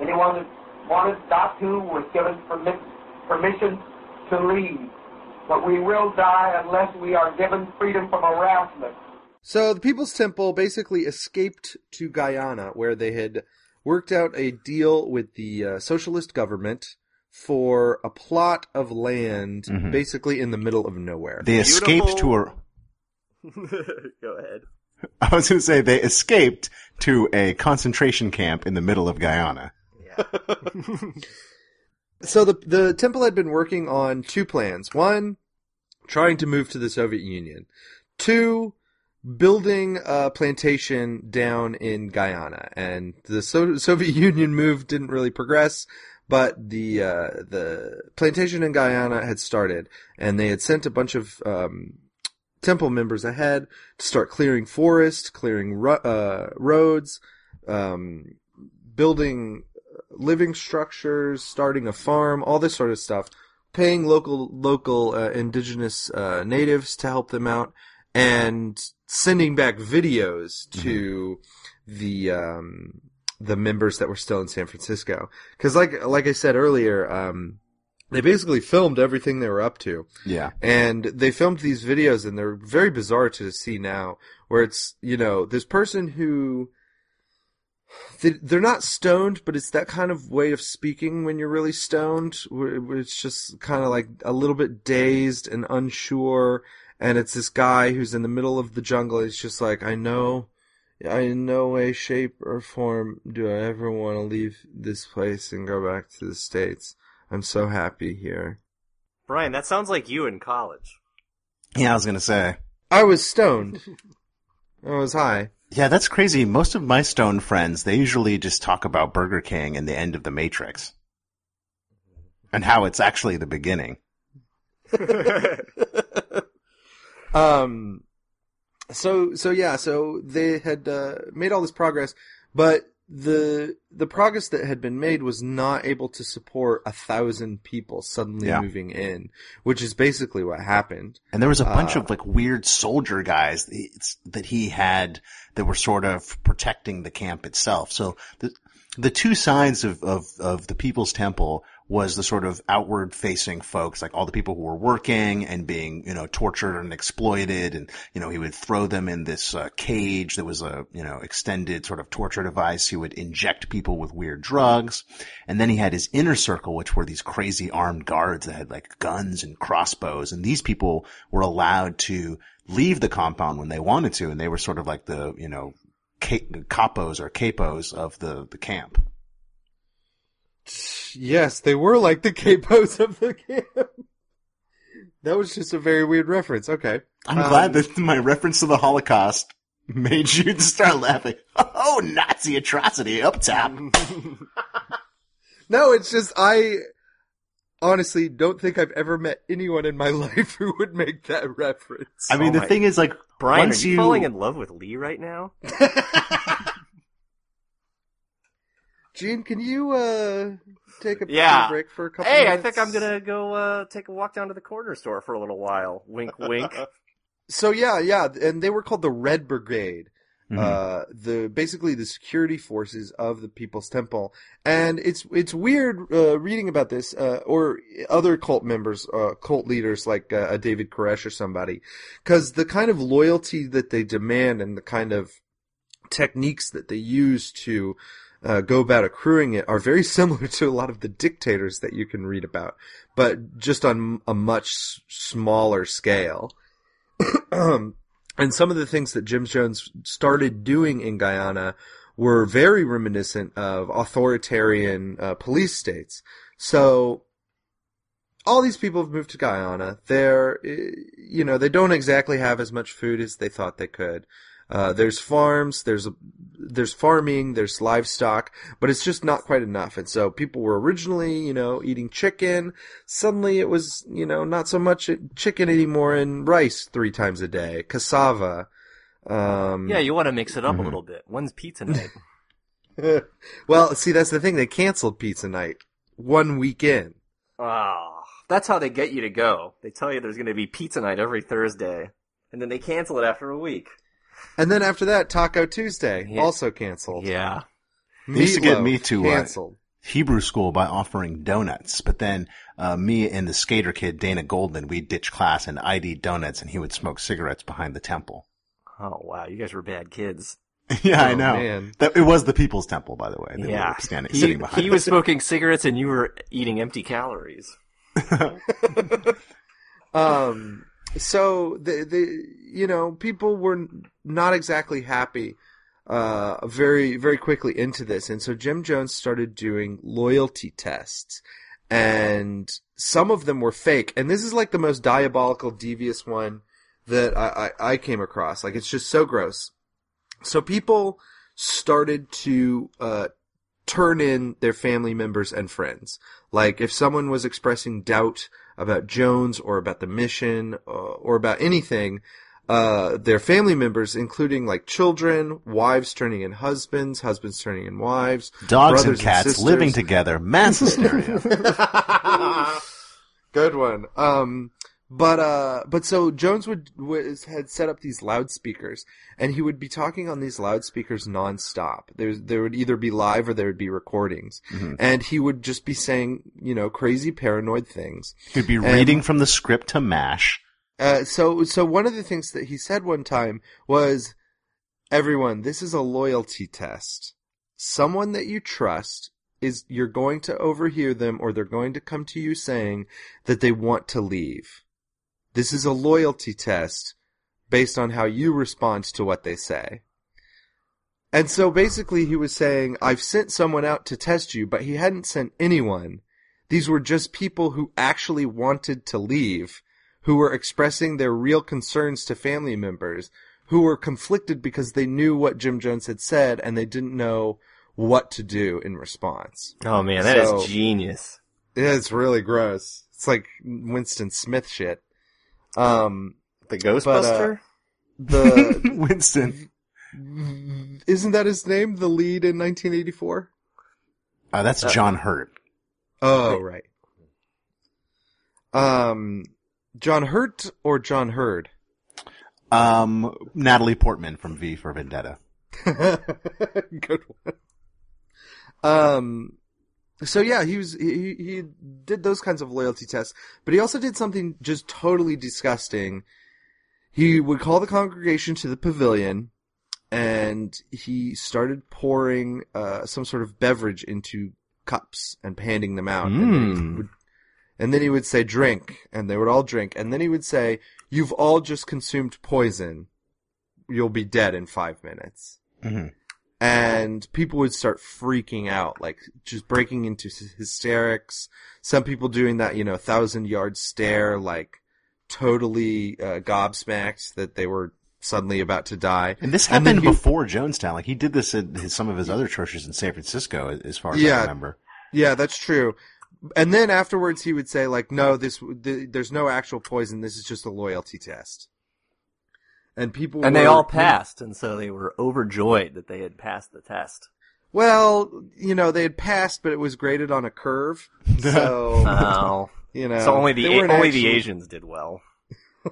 Anyone that wanted not to was given permit, permission to leave. But we will die unless we are given freedom from harassment. So the Peoples Temple basically escaped to Guyana, where they had worked out a deal with the uh, socialist government for a plot of land, Mhm. basically in the middle of nowhere. They escaped to a. Go ahead. I was going to say they escaped to a concentration camp in the middle of Guyana. So the the temple had been working on two plans. One, trying to move to the Soviet Union. Two, building a plantation down in Guyana. And the so- Soviet Union move didn't really progress, but the uh, the plantation in Guyana had started, and they had sent a bunch of um, temple members ahead to start clearing forest, clearing ro- uh, roads, um, building living structures, starting a farm, all this sort of stuff, paying local local uh, indigenous uh, natives to help them out, and sending back videos to the um, the members that were still in San Francisco. Because like like I said earlier, um, they basically filmed everything they were up to. Yeah. And they filmed these videos and they're very bizarre to see now where it's, you know, this person who they're not stoned, but it's that kind of way of speaking when you're really stoned, where, where it's just kind of like a little bit dazed and unsure. And it's this guy who's in the middle of the jungle. He's just like, I know, I in no way, shape, or form do I ever want to leave this place and go back to the States. I'm so happy here. Brian, that sounds like you in college. Yeah, I was going to say. I was stoned. I was high. Yeah, that's crazy. Most of my stone friends, they usually just talk about Burger King and the end of the Matrix. And how it's actually the beginning. Um, So so yeah, so they had uh, made all this progress, but the the progress that had been made was not able to support a thousand people suddenly Yeah. moving in, which is basically what happened. And there was a bunch Uh, of like weird soldier guys that he- had that were sort of protecting the camp itself. So the the two sides of, of, of the Peoples Temple was the sort of outward facing folks, like all the people who were working and being, you know, tortured and exploited. And, you know, he would throw them in this uh, cage that was a, you know, extended sort of torture device. He would inject people with weird drugs. And then he had his inner circle, which were these crazy armed guards that had like guns and crossbows. And these people were allowed to leave the compound when they wanted to. And they were sort of like the, you know, capos or capos of the, the camp. Yes, they were like the capos of the camp. That was just a very weird reference. Okay. I'm Um, glad that my reference to the Holocaust made you start laughing. Oh, Nazi atrocity up top. No, it's just I honestly don't think I've ever met anyone in my life who would make that reference. I mean, Oh the my- thing is, like, Brian, once are you, you falling in love with Lee right now? Gene, can you uh take a Yeah. break for a couple Hey, I think I'm gonna go uh, take a walk down to the corner store for a little while. Wink, wink. So yeah, yeah, and they were called the Red Brigade. Mhm. Uh, the basically the security forces of the Peoples Temple, and it's it's weird uh, reading about this uh, or other cult members, uh, cult leaders like uh, David Koresh or somebody, because the kind of loyalty that they demand and the kind of techniques that they use to uh, go about accruing it are very similar to a lot of the dictators that you can read about, but just on a much smaller scale. um, and some of the things that Jim Jones started doing in Guyana were very reminiscent of authoritarian uh, police states. So all these people have moved to Guyana. They're, eh, you know, they don't exactly have as much food as they thought they could. Uh, there's farms, there's a, there's farming, there's livestock, but it's just not quite enough. And so people were originally, you know, eating chicken. Suddenly it was, you know, not so much chicken anymore and rice three times a day, cassava. Um, yeah, you want to mix it up Mhm. a little bit. When's pizza night? well, see, that's the thing. They canceled pizza night one week in. Oh, that's how they get you to go. They tell you there's going to be pizza night every Thursday, and then they cancel it after a week. And then after that, Taco Tuesday Yeah. also canceled. Yeah. They used to get me to, uh, canceled. Hebrew school by offering donuts, but then uh, me and the skater kid Dana Goldman, we ditched class and I'd eat donuts, and he would smoke cigarettes behind the temple. Oh wow, you guys were bad kids. yeah, I Oh, know. man. That it was the Peoples Temple, by the way. They yeah, were standing, he, sitting behind. he it. was smoking cigarettes and you were eating empty calories. Um, so the the you know people were not exactly happy uh very very quickly into this. And so Jim Jones started doing loyalty tests. And some of them were fake. And this is like the most diabolical devious one that I, I, I came across. Like it's just so gross. So people started to uh turn in their family members and friends. Like if someone was expressing doubt about Jones or about the mission uh, or about anything, uh, their family members, including like children, wives turning in husbands, husbands turning in wives, Dogs and cats sisters. living together, mass hysteria. Good one. Um, but uh, but so Jones would was had set up these loudspeakers, and he would be talking on these loudspeakers nonstop. There's there would either be live or there would be recordings, Mm-hmm. and he would just be saying you know crazy paranoid things. He'd be And- reading from the script to MASH. Uh, so, so one of the things that he said one time was, everyone, this is a loyalty test. Someone that you trust is, you're going to overhear them or they're going to come to you saying that they want to leave. This is a loyalty test based on how you respond to what they say. And so basically he was saying, I've sent someone out to test you, but he hadn't sent anyone. These were just people who actually wanted to leave who were expressing their real concerns to family members, who were conflicted because they knew what Jim Jones had said and they didn't know what to do in response. Oh man, that is So- genius. It's really gross. It's like Winston Smith shit. Um, The Ghostbuster? the Winston. isn't that his name? The lead in 1984. Uh, that's John Hurt. Oh, right. Um, John Hurt or John Hurd? Um, Natalie Portman from V for Vendetta. Good one. Um, so yeah, he was he he did those kinds of loyalty tests, but he also did something just totally disgusting. He would call the congregation to the pavilion, and he started pouring uh, some sort of beverage into cups and handing them out. And, then he Mm. would, and then he would say, "Drink," and they would all drink. And then he would say, "You've all just consumed poison. You'll be dead in five minutes." Mhm. And people would start freaking out, like just breaking into hysterics. Some people doing that, you know, thousand yard stare, like totally uh, gobsmacked that they were suddenly about to die. And this And happened he- before Jonestown. Like he did this at his, some of his other churches in San Francisco, as far as I remember. Yeah, that's true. And then afterwards, he would say, like, no, this, th- there's no actual poison. This is just a loyalty test. And people And they all passed, and so they were overjoyed that they had passed the test. Well, you know, they had passed, but it was graded on a curve. So, Oh. you know, so only the weren't only the Asians did well.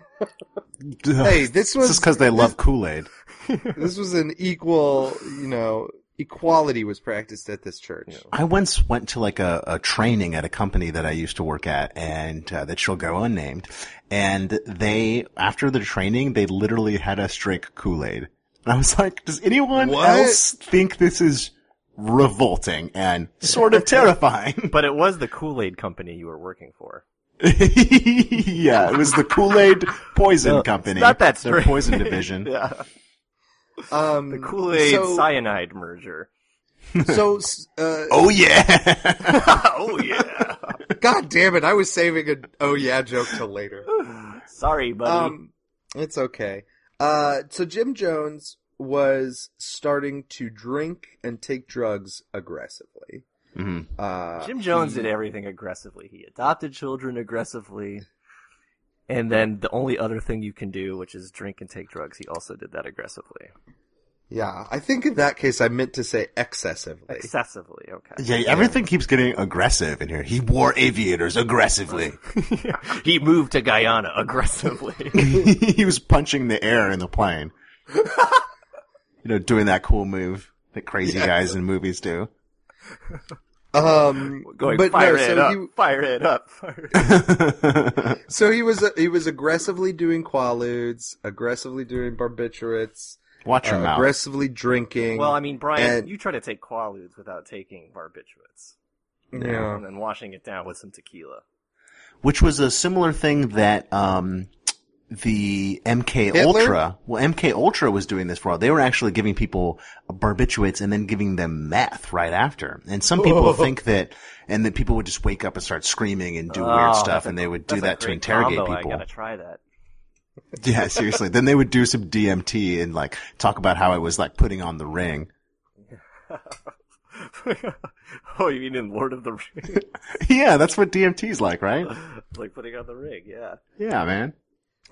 Hey, this was just because they love Kool Aid. this was an equal, you know, equality was practiced at this church. I once went to like a, a training at a company that I used to work at and uh, that shall go unnamed. And they, after the training, they literally had us drink Kool-Aid. And I was like, does anyone What? else think this is revolting and sort of terrifying? But it was the Kool Aid company you were working for. yeah, it was the Kool-Aid Poison No, Company. it's not that Their strange. poison division. yeah, Um, the Kool Aid so, cyanide merger. so, uh, Oh yeah! oh yeah. god damn it! I was saving a oh yeah joke till later. Sorry, buddy. Um, it's okay. Uh, so Jim Jones was starting to drink and take drugs aggressively. Mhm. Uh, Jim Jones he- did everything aggressively. He adopted children aggressively. And then the only other thing you can do, which is drink and take drugs, he also did that aggressively. Yeah, I think in that case I meant to say excessively. Excessively, okay. Yeah, everything keeps getting aggressive in here. He wore aviators aggressively. he moved to Guyana aggressively. he was punching the air in the plane. you know, doing that cool move that crazy Yes. guys in movies do. Um, Going but fire no, it so up, he, fire it up. Fire it up. So he was he was aggressively doing quaaludes, aggressively doing barbiturates, Watch your uh, mouth. aggressively drinking. Well, I mean, Brian, And- you try to take Quaaludes without taking barbiturates. yeah. And then washing it down with some tequila. Which was a similar thing that, um, the MK Hitler? Ultra, well, MK Ultra was doing this for all. They were actually giving people barbiturates and then giving them meth right after. And some people think that, and that people would just wake up and start screaming and do Oh, weird stuff a- and they would do that to interrogate combo. people. I gotta try that. Yeah, seriously. then they would do some DMT and like talk about how it was like putting on the ring. oh, you mean in Lord of the Rings? yeah, that's what DMT's like, right? like putting on the ring, yeah. Yeah, man.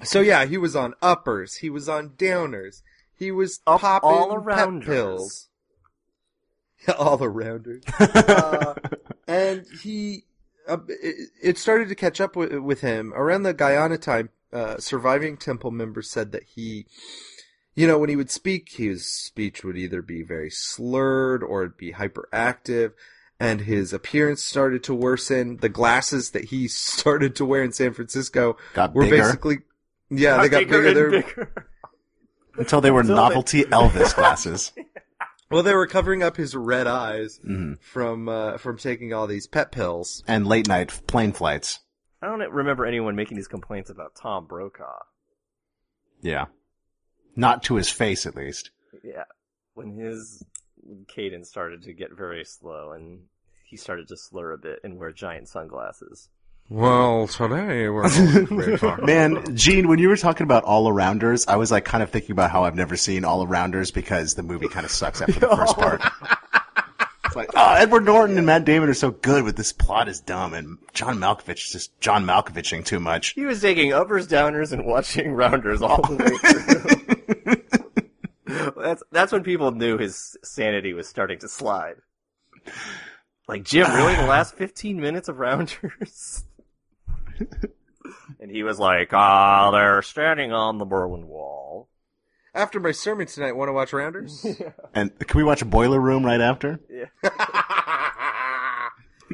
So yeah, he was on uppers, he was on downers, he was Up popping all pep arounders. pills. all arounders. uh, and he, uh, it, it started to catch up with, with him around the Guyana time. Uh, surviving temple members said that he, you know, when he would speak, his speech would either be very slurred or it'd be hyperactive. And his appearance started to worsen. The glasses that he started to wear in San Francisco Got were bigger. basically, yeah, they got bigger. and They're, bigger. Until they were Until they- novelty Elvis glasses. well, they were covering up his red eyes Mhm. from uh, from taking all these pep pills. And late night plane flights. I don't remember anyone making these complaints about Tom Brokaw. Yeah. Not to his face, at least. Yeah. When his cadence started to get very slow and he started to slur a bit and wear giant sunglasses. Well, today we're Man, Gene, when you were talking about All Arounders, I was like kind of thinking about how I've never seen All Arounders because the movie kind of sucks after the first part. It's like, oh, Edward Norton and Matt Damon are so good, but this plot is dumb, and John Malkovich is just John Malkoviching too much. He was taking uppers, downers, and watching rounders all the way through. that's that's when people knew his sanity was starting to slide. Like Jim, really, the last fifteen minutes of rounders. and he was like, "Ah, they're standing on the Berlin Wall." After my sermon tonight, want to watch Rounders? And can we watch Boiler Room right after?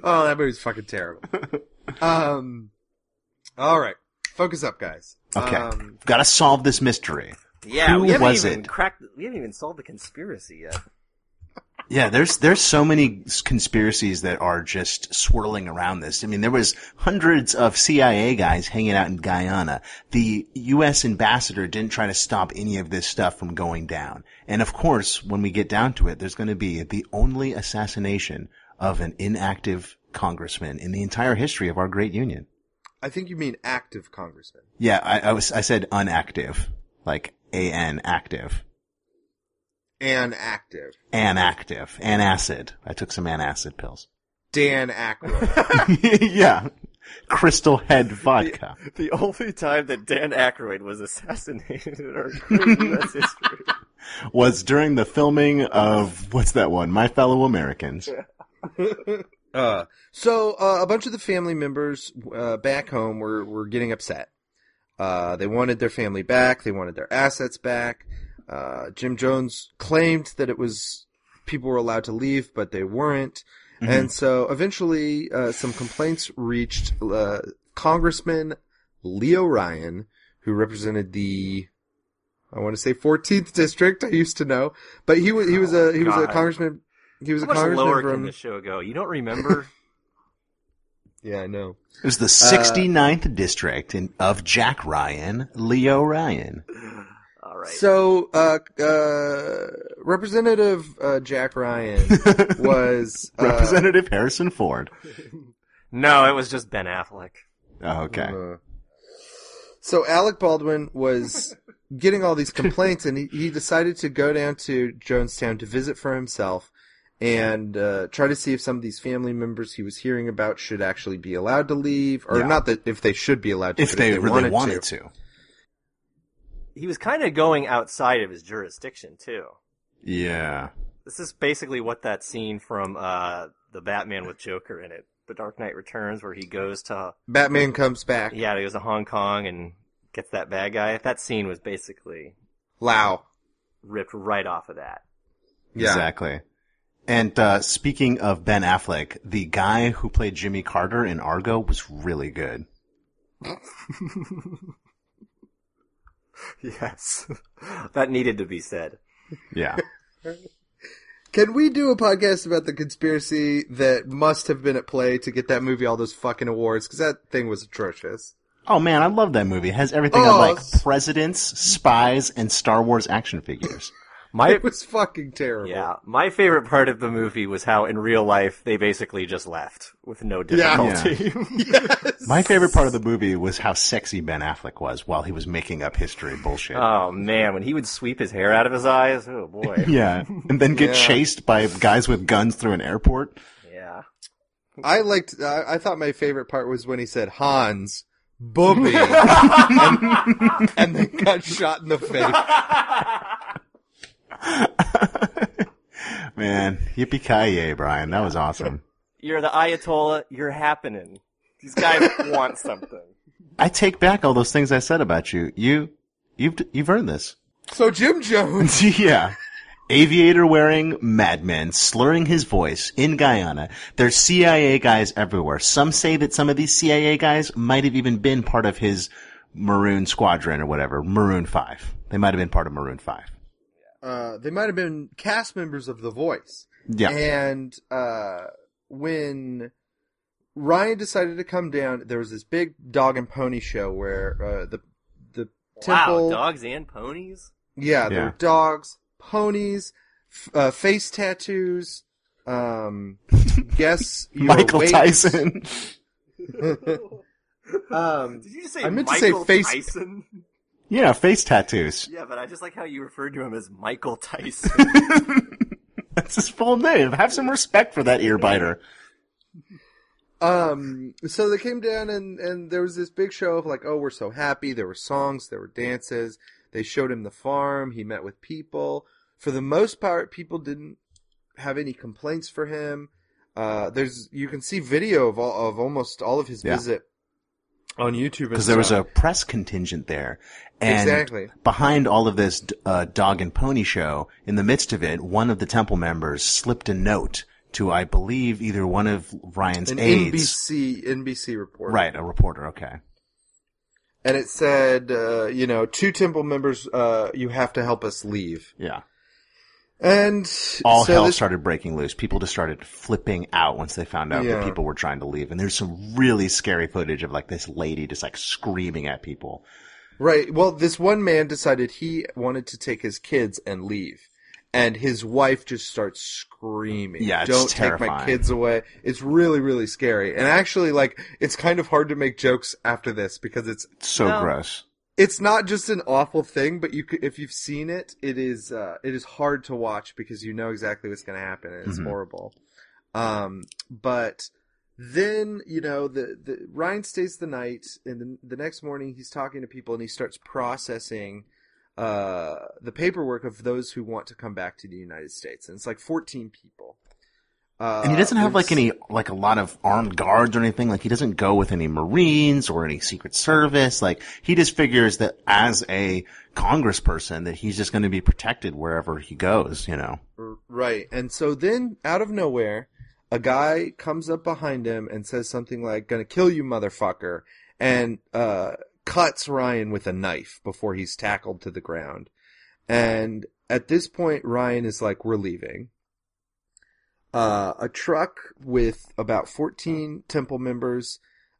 oh, that movie's fucking terrible. Um, all right, focus up, guys. Okay, Um, got to solve this mystery. Yeah, Who we haven't was even it? cracked. We haven't even solved the conspiracy yet. Yeah, there's there's so many conspiracies that are just swirling around this. I mean, there was hundreds of CIA guys hanging out in Guyana. The U.S. ambassador didn't try to stop any of this stuff from going down. And of course, when we get down to it, there's going to be the only assassination of an inactive congressman in the entire history of our great union. I think you mean active congressman. Yeah, I, I was I said unactive, like A N active. And active. Anactive. Anacid. I took some anacid pills. Dan Aykroyd. yeah. Crystal Head vodka. The only time that Dan Aykroyd was assassinated in our U.S. history. Was during the filming of, what's that one? My Fellow Americans. Uh, so uh, a bunch of the family members uh, back home were were getting upset. Uh, they wanted their family back. They wanted their assets back. Uh, Jim Jones claimed that it was people were allowed to leave, but they weren't. Mhm. And so eventually, uh, some complaints reached uh, Congressman Leo Ryan, who represented the I want to say 14th district. I used to know, but he was he was a he was a Oh, congressman. He was How a much congressman lower from can this show go? You don't remember? yeah, I know. It was the 69th district in, of Jack Ryan, Leo Ryan. All right. So, uh, uh, Representative uh, Jack Ryan was uh, Representative Harrison Ford. no, it was just Ben Affleck. Oh, okay. uh, so Alec Baldwin was getting all these complaints, and he, he decided to go down to Jonestown to visit for himself and uh, try to see if some of these family members he was hearing about should actually be allowed to leave, or Yeah. not that if they should be allowed to, If but they, really wanted, wanted to. to. He was kind of going outside of his jurisdiction too. Yeah. This is basically what that scene from uh, the Batman with Joker in it, The Dark Knight Returns, where he goes to Batman comes back. yeah, he goes to Hong Kong and gets that bad guy. That scene was basically Lau. ripped right off of that. Yeah. Exactly. And uh, speaking of Ben Affleck, the guy who played Jimmy Carter in Argo was really good. Yes, that needed to be said. Yeah. Can we do a podcast about the conspiracy that must have been at play to get that movie all those fucking awards? Because that thing was atrocious. Oh man, I love that movie. It has everything Oh, of like presidents, spies, and Star Wars action figures. My It was fucking terrible. yeah, my favorite part of the movie was how in real life they basically just left with no Yeah. difficulty. Yes. My favorite part of the movie was how sexy Ben Affleck was while he was making up history bullshit. oh man, when he would sweep his hair out of his eyes, oh boy. yeah. And then get Yeah. chased by guys with guns through an airport. yeah. I liked. I, I thought my favorite part was when he said Hans, Booby, and, and then got shot in the face. Man, yippee ki Brian. That was awesome. You're the Ayatollah, you're happening. These guys want something. I take back all those things I said about you. You, you've, you've earned this. So Jim Jones. yeah. Aviator wearing madman slurring his voice in Guyana. There's CIA guys everywhere. Some say that some of these CIA guys might have even been part of his Maroon Squadron or whatever. Maroon 5. They might have been part of Maroon 5. Uh, they might have been cast members of The Voice. Yeah. And uh, when Ryan decided to come down, there was this big dog and pony show where uh, the the temple. Wow, dogs and ponies? Yeah, there Yeah. were dogs, ponies, f- uh, face tattoos. Um, guess your Michael weight. Tyson. um, Did you just say I meant to say face- Tyson? Yeah, face tattoos. Yeah, but I just like how you referred to him as Michael Tyson. That's his full name. Have some respect for that ear biter. Um, so they came down and, and there was this big show of like, oh, we're so happy. There were songs, there were dances. They showed him the farm. He met with people. For the most part, people didn't have any complaints for him. Uh, there's, you can see video of all, of almost all of his Yeah. visit on YouTube. Because there was a press contingent there. And Exactly. behind all of this uh, dog and pony show, in the midst of it, one of the temple members slipped a note to, I believe, either one of Ryan's an aides. NBC, NBC report. Right, a reporter, okay. And it said, uh, you know, two temple members, uh, you have to help us leave. Yeah. And All so hell this- started breaking loose. People just started flipping out once they found out Yeah. that people were trying to leave. And there's some really scary footage of like this lady just like screaming at people. Right. Well, this one man decided he wanted to take his kids and leave. And his wife just starts screaming. Yeah, it's Don't take my kids away. It's really, really scary. And actually, like, it's kind of hard to make jokes after this because it's, So No. gross. It's not just an awful thing, but you could, if you've seen it, it is, uh, it is hard to watch because you know exactly what's going to happen and it's Mhm. horrible. Um, but then, you know, the, the, Ryan stays the night and the, the next morning he's talking to people and he starts processing, uh, the paperwork of those who want to come back to the United States. And it's like 14 people. Uh, And he doesn't have like any, like a lot of armed guards or anything. Like he doesn't go with any Marines or any Secret Service. Like he just figures that as a congressperson that he's just going to be protected wherever he goes, you know? Right. And so then, out of nowhere, a guy comes up behind him and says something like, gonna kill you, motherfucker, and, uh, cuts Ryan with a knife before he's tackled to the ground. And at this point, Ryan is like, we're leaving. Uh, a truck with about 14 temple members,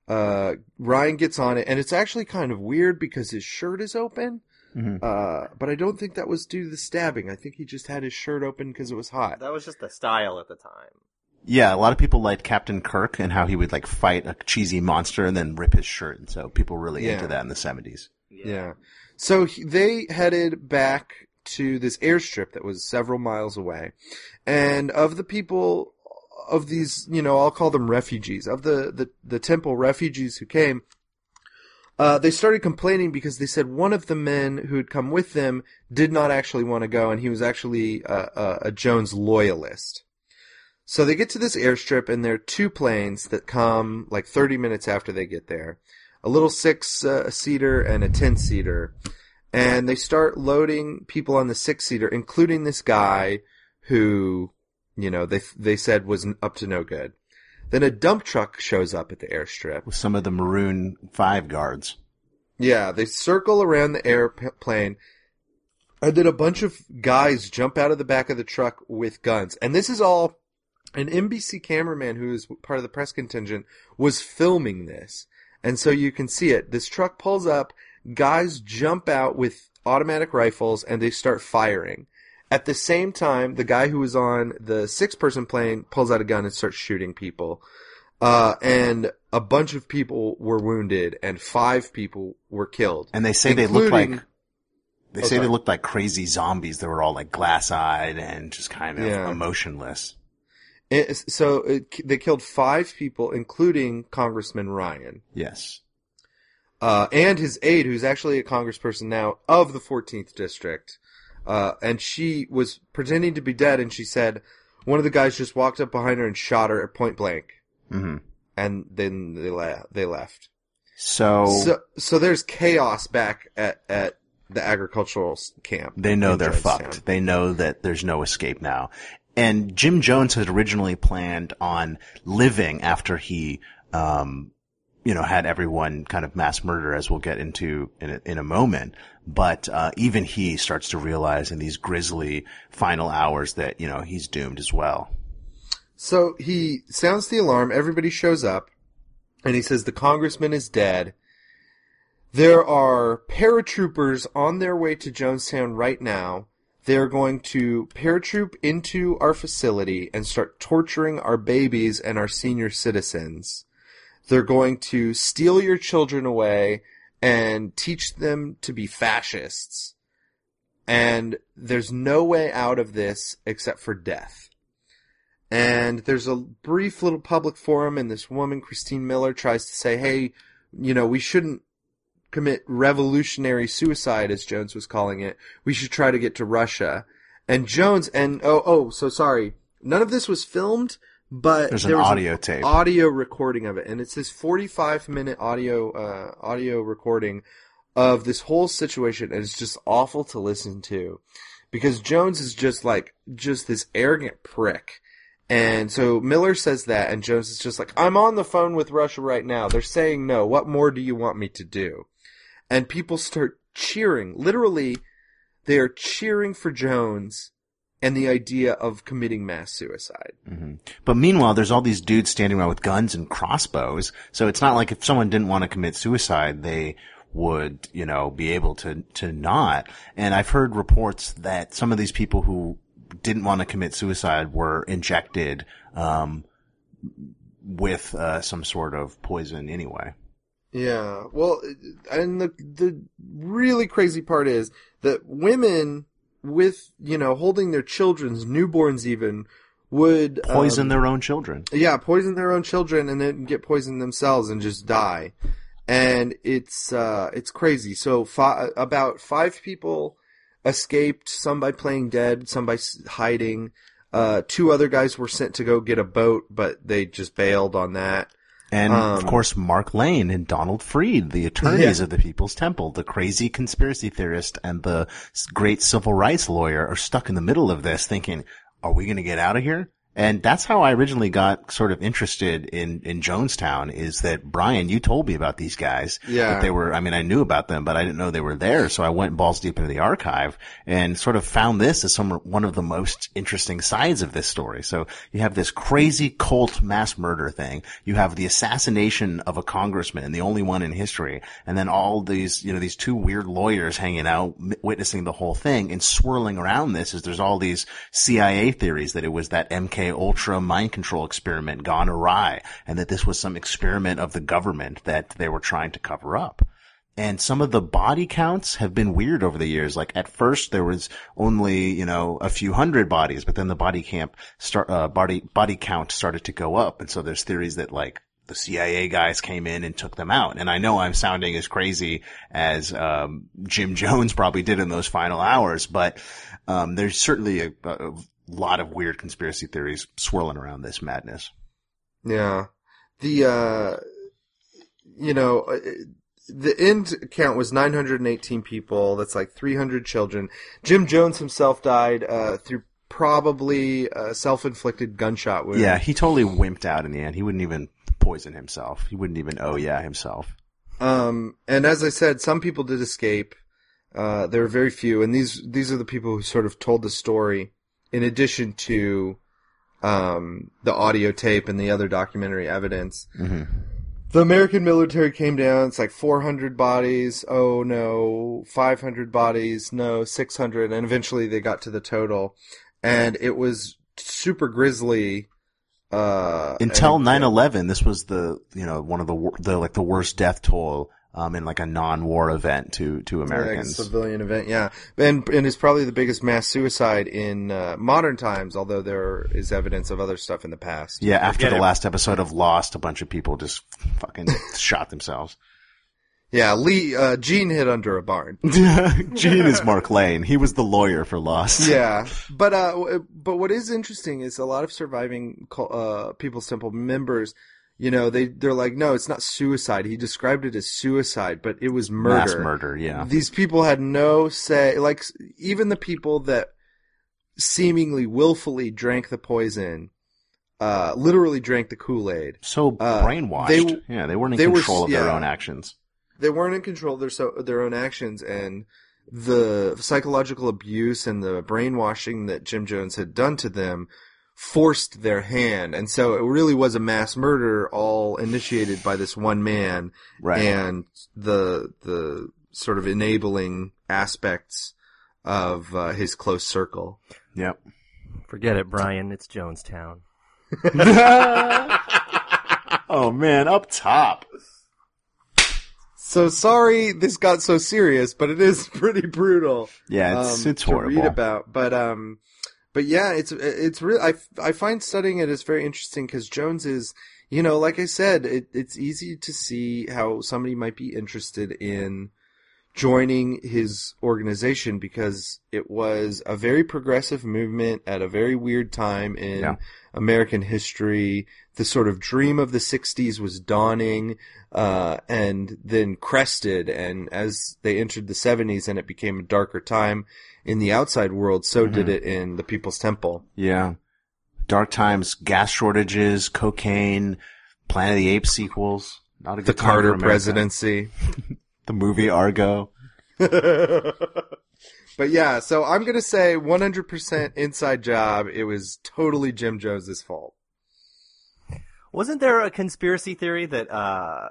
uh, Ryan gets on it, and it's actually kind of weird because his shirt is open. Mhm. Uh, but I don't think that was due to the stabbing. I think he just had his shirt open because it was hot. That was just the style at the time. Yeah, a lot of people liked Captain Kirk and how he would like fight a cheesy monster and then rip his shirt. And so people were really Yeah. into that in the 70s. Yeah. So he, they headed back to this airstrip that was several miles away. And of the people, of these, you know, I'll call them refugees, of the, the, the temple refugees who came, uh, they started complaining because they said one of the men who had come with them did not actually want to go, and he was actually a, a, a Jones loyalist. So they get to this airstrip, and there are two planes that come like 30 minutes after they get there. A little six uh, seater and a 10 seater. And they start loading people on the six seater, including this guy who, you know, they, they said was up to no good. Then a dump truck shows up at the airstrip. With some of the Maroon 5 guards. Yeah, they circle around the airplane, and then a bunch of guys jump out of the back of the truck with guns. And this is all an NBC cameraman who is part of the press contingent was filming this. And so you can see it. This truck pulls up, guys jump out with automatic rifles, and they start firing. At the same time, the guy who was on the six person plane pulls out a gun and starts shooting people. Uh, and a bunch of people were wounded and five people were killed. And they say they look like, they Oh, say they looked like crazy zombies. They were all like glass eyed and just kind of Yeah. emotionless. It, so it, they killed five people, including Congressman Ryan, Yes. Uh, and his aide, who's actually a congressperson now of the 14th district. Uh, and she was pretending to be dead, and she said one of the guys just walked up behind her and shot her at point blank, hmm and then they la- they left. So, So, so there's chaos back at at the agricultural camp. they know they're Jonestown. fucked. They know that there's no escape now. And Jim Jones had originally planned on living after he, um, you know, had everyone kind of mass murder, as we'll get into in a, in a moment. But uh, even he starts to realize in these grisly final hours that you know he's doomed as well. So he sounds the alarm. Everybody shows up, and he says the congressman is dead. There are paratroopers on their way to Jonestown right now. They're going to paratroop into our facility and start torturing our babies and our senior citizens. They're going to steal your children away and teach them to be fascists. and there's no way out of this except for death. And there's a brief little public forum, and this woman, Christine Miller, tries to say, hey, you know, we shouldn't commit revolutionary suicide, as Jones was calling it. We should try to get to Russia. And Jones, and oh, oh, so sorry. None of this was filmed, but There's there an was audio tape. audio recording of it, and it's this 45 minute audio uh, audio recording of this whole situation, and it's just awful to listen to because Jones is just like just this arrogant prick. And so Miller says that, and Jones is just like, I'm on the phone with Russia right now. They're saying no. What more do you want me to do? And people start cheering. Literally, they are cheering for Jones and the idea of committing mass suicide. But meanwhile, there's all these dudes standing around with guns and crossbows. So it's not like if someone didn't want to commit suicide, they would, you know, be able to, to not. And I've heard reports that some of these people who didn't want to commit suicide were injected, um, with, uh, some sort of poison anyway. Yeah. Well, and the the really crazy part is that women with, you know, holding their children's newborns even would Poison um, their own children. Yeah, poison their own children and then get poisoned themselves and just die. And it's uh it's crazy. So fi- about 5 people escaped, some by playing dead, some by hiding. Uh two other guys were sent to go get a boat, but they just bailed on that. And of Um, course, Mark Lane and Donald Freed, the attorneys Yeah. of the Peoples Temple, the crazy conspiracy theorist and the great civil rights lawyer are stuck in the middle of this thinking, are we going to get out of here? And that's how I originally got sort of interested in, in Jonestown is that Brian, you told me about these guys. Yeah. That they were, I mean, I knew about them, but I didn't know they were there. So I went balls deep into the archive and sort of found this as some, one of the most interesting sides of this story. So you have this crazy cult mass murder thing. You have the assassination of a congressman, the only one in history. And then all these, you know, these two weird lawyers hanging out, witnessing the whole thing and swirling around this is there's all these CIA theories that it was that MK Ultra mind control experiment gone awry and that this was some experiment of the government that they were trying to cover up. And some of the body counts have been weird over the years. Like at first there was only, you know, a few hundred bodies, but then the body camp start, uh, body, body count started to go up. And so there's theories that like the CIA guys came in and took them out. And I know I'm sounding as crazy as, um, Jim Jones probably did in those final hours, but, um, there's certainly a, a lot of weird conspiracy theories swirling around this madness. Yeah. The, uh, you know, uh, the end count was 918 people. That's like 300 children. Jim Jones himself died, uh, through probably a self-inflicted gunshot wound. Yeah, he totally wimped out in the end. He wouldn't even poison himself. He wouldn't even oh yeah himself. Um, and as I said, some people did escape. Uh, there were very few, and these these are the people who sort of told the story, in addition to um, the audio tape and the other documentary evidence. Mm-hmm. The American military came down. It's like 400 bodies. Oh no, 500 bodies. No, 600, and eventually they got to the total, and it was super grisly. Uh, Until and- 9/11, this was the you know one of the the like the worst death toll um in like a non-war event to to Like a Americans. civilian event, yeah, and and it's probably the biggest mass suicide in uh, modern times. Although there is evidence of other stuff in the past. yeah, after Forget the it. last episode of Lost, a bunch of people just fucking shot themselves. yeah. Lee uh, Gene hid under a barn. Gene is Mark Lane. He was the lawyer for Lost. yeah, but uh, but what is interesting is a lot of surviving cul- uh Peoples Temple members. You know, they they're like, no, it's not suicide. He described it as suicide, but it was murder. Mass murder, yeah. These people had no say. Like even the people that seemingly willfully drank the poison, uh, literally drank the Kool Aid. So Uh, brainwashed. they- yeah, they weren't in they control s- of their yeah. own actions. They weren't in control of their so their own actions, and the psychological abuse and the brainwashing that Jim Jones had done to them forced their hand, and so it really was a mass murder, all initiated by this one man, Right. and the the sort of enabling aspects of uh, his close circle. Yep. Forget it, Brian. It's Jonestown. oh man, up top. So sorry this got so serious, but it is pretty brutal. Yeah, it's- it's to horrible. read about. But um, but yeah, it's it's real. I I find studying it is very interesting because Jones is, you know, like I said, it, it's easy to see how somebody might be interested in joining his organization because it was a very progressive movement at a very weird time in Yeah. American history. The sort of dream of the 60s was dawning, uh, and then crested. And as they entered the 70s and it became a darker time in the outside world, so did Mhm. it in the Peoples Temple. Yeah. Dark times, gas shortages, cocaine, Planet of the Apes sequels. Not a The good time for Carter presidency. The movie Argo. But yeah, so I'm gonna say 100% inside job. It was totally Jim Jones's fault. Wasn't there a conspiracy theory that uh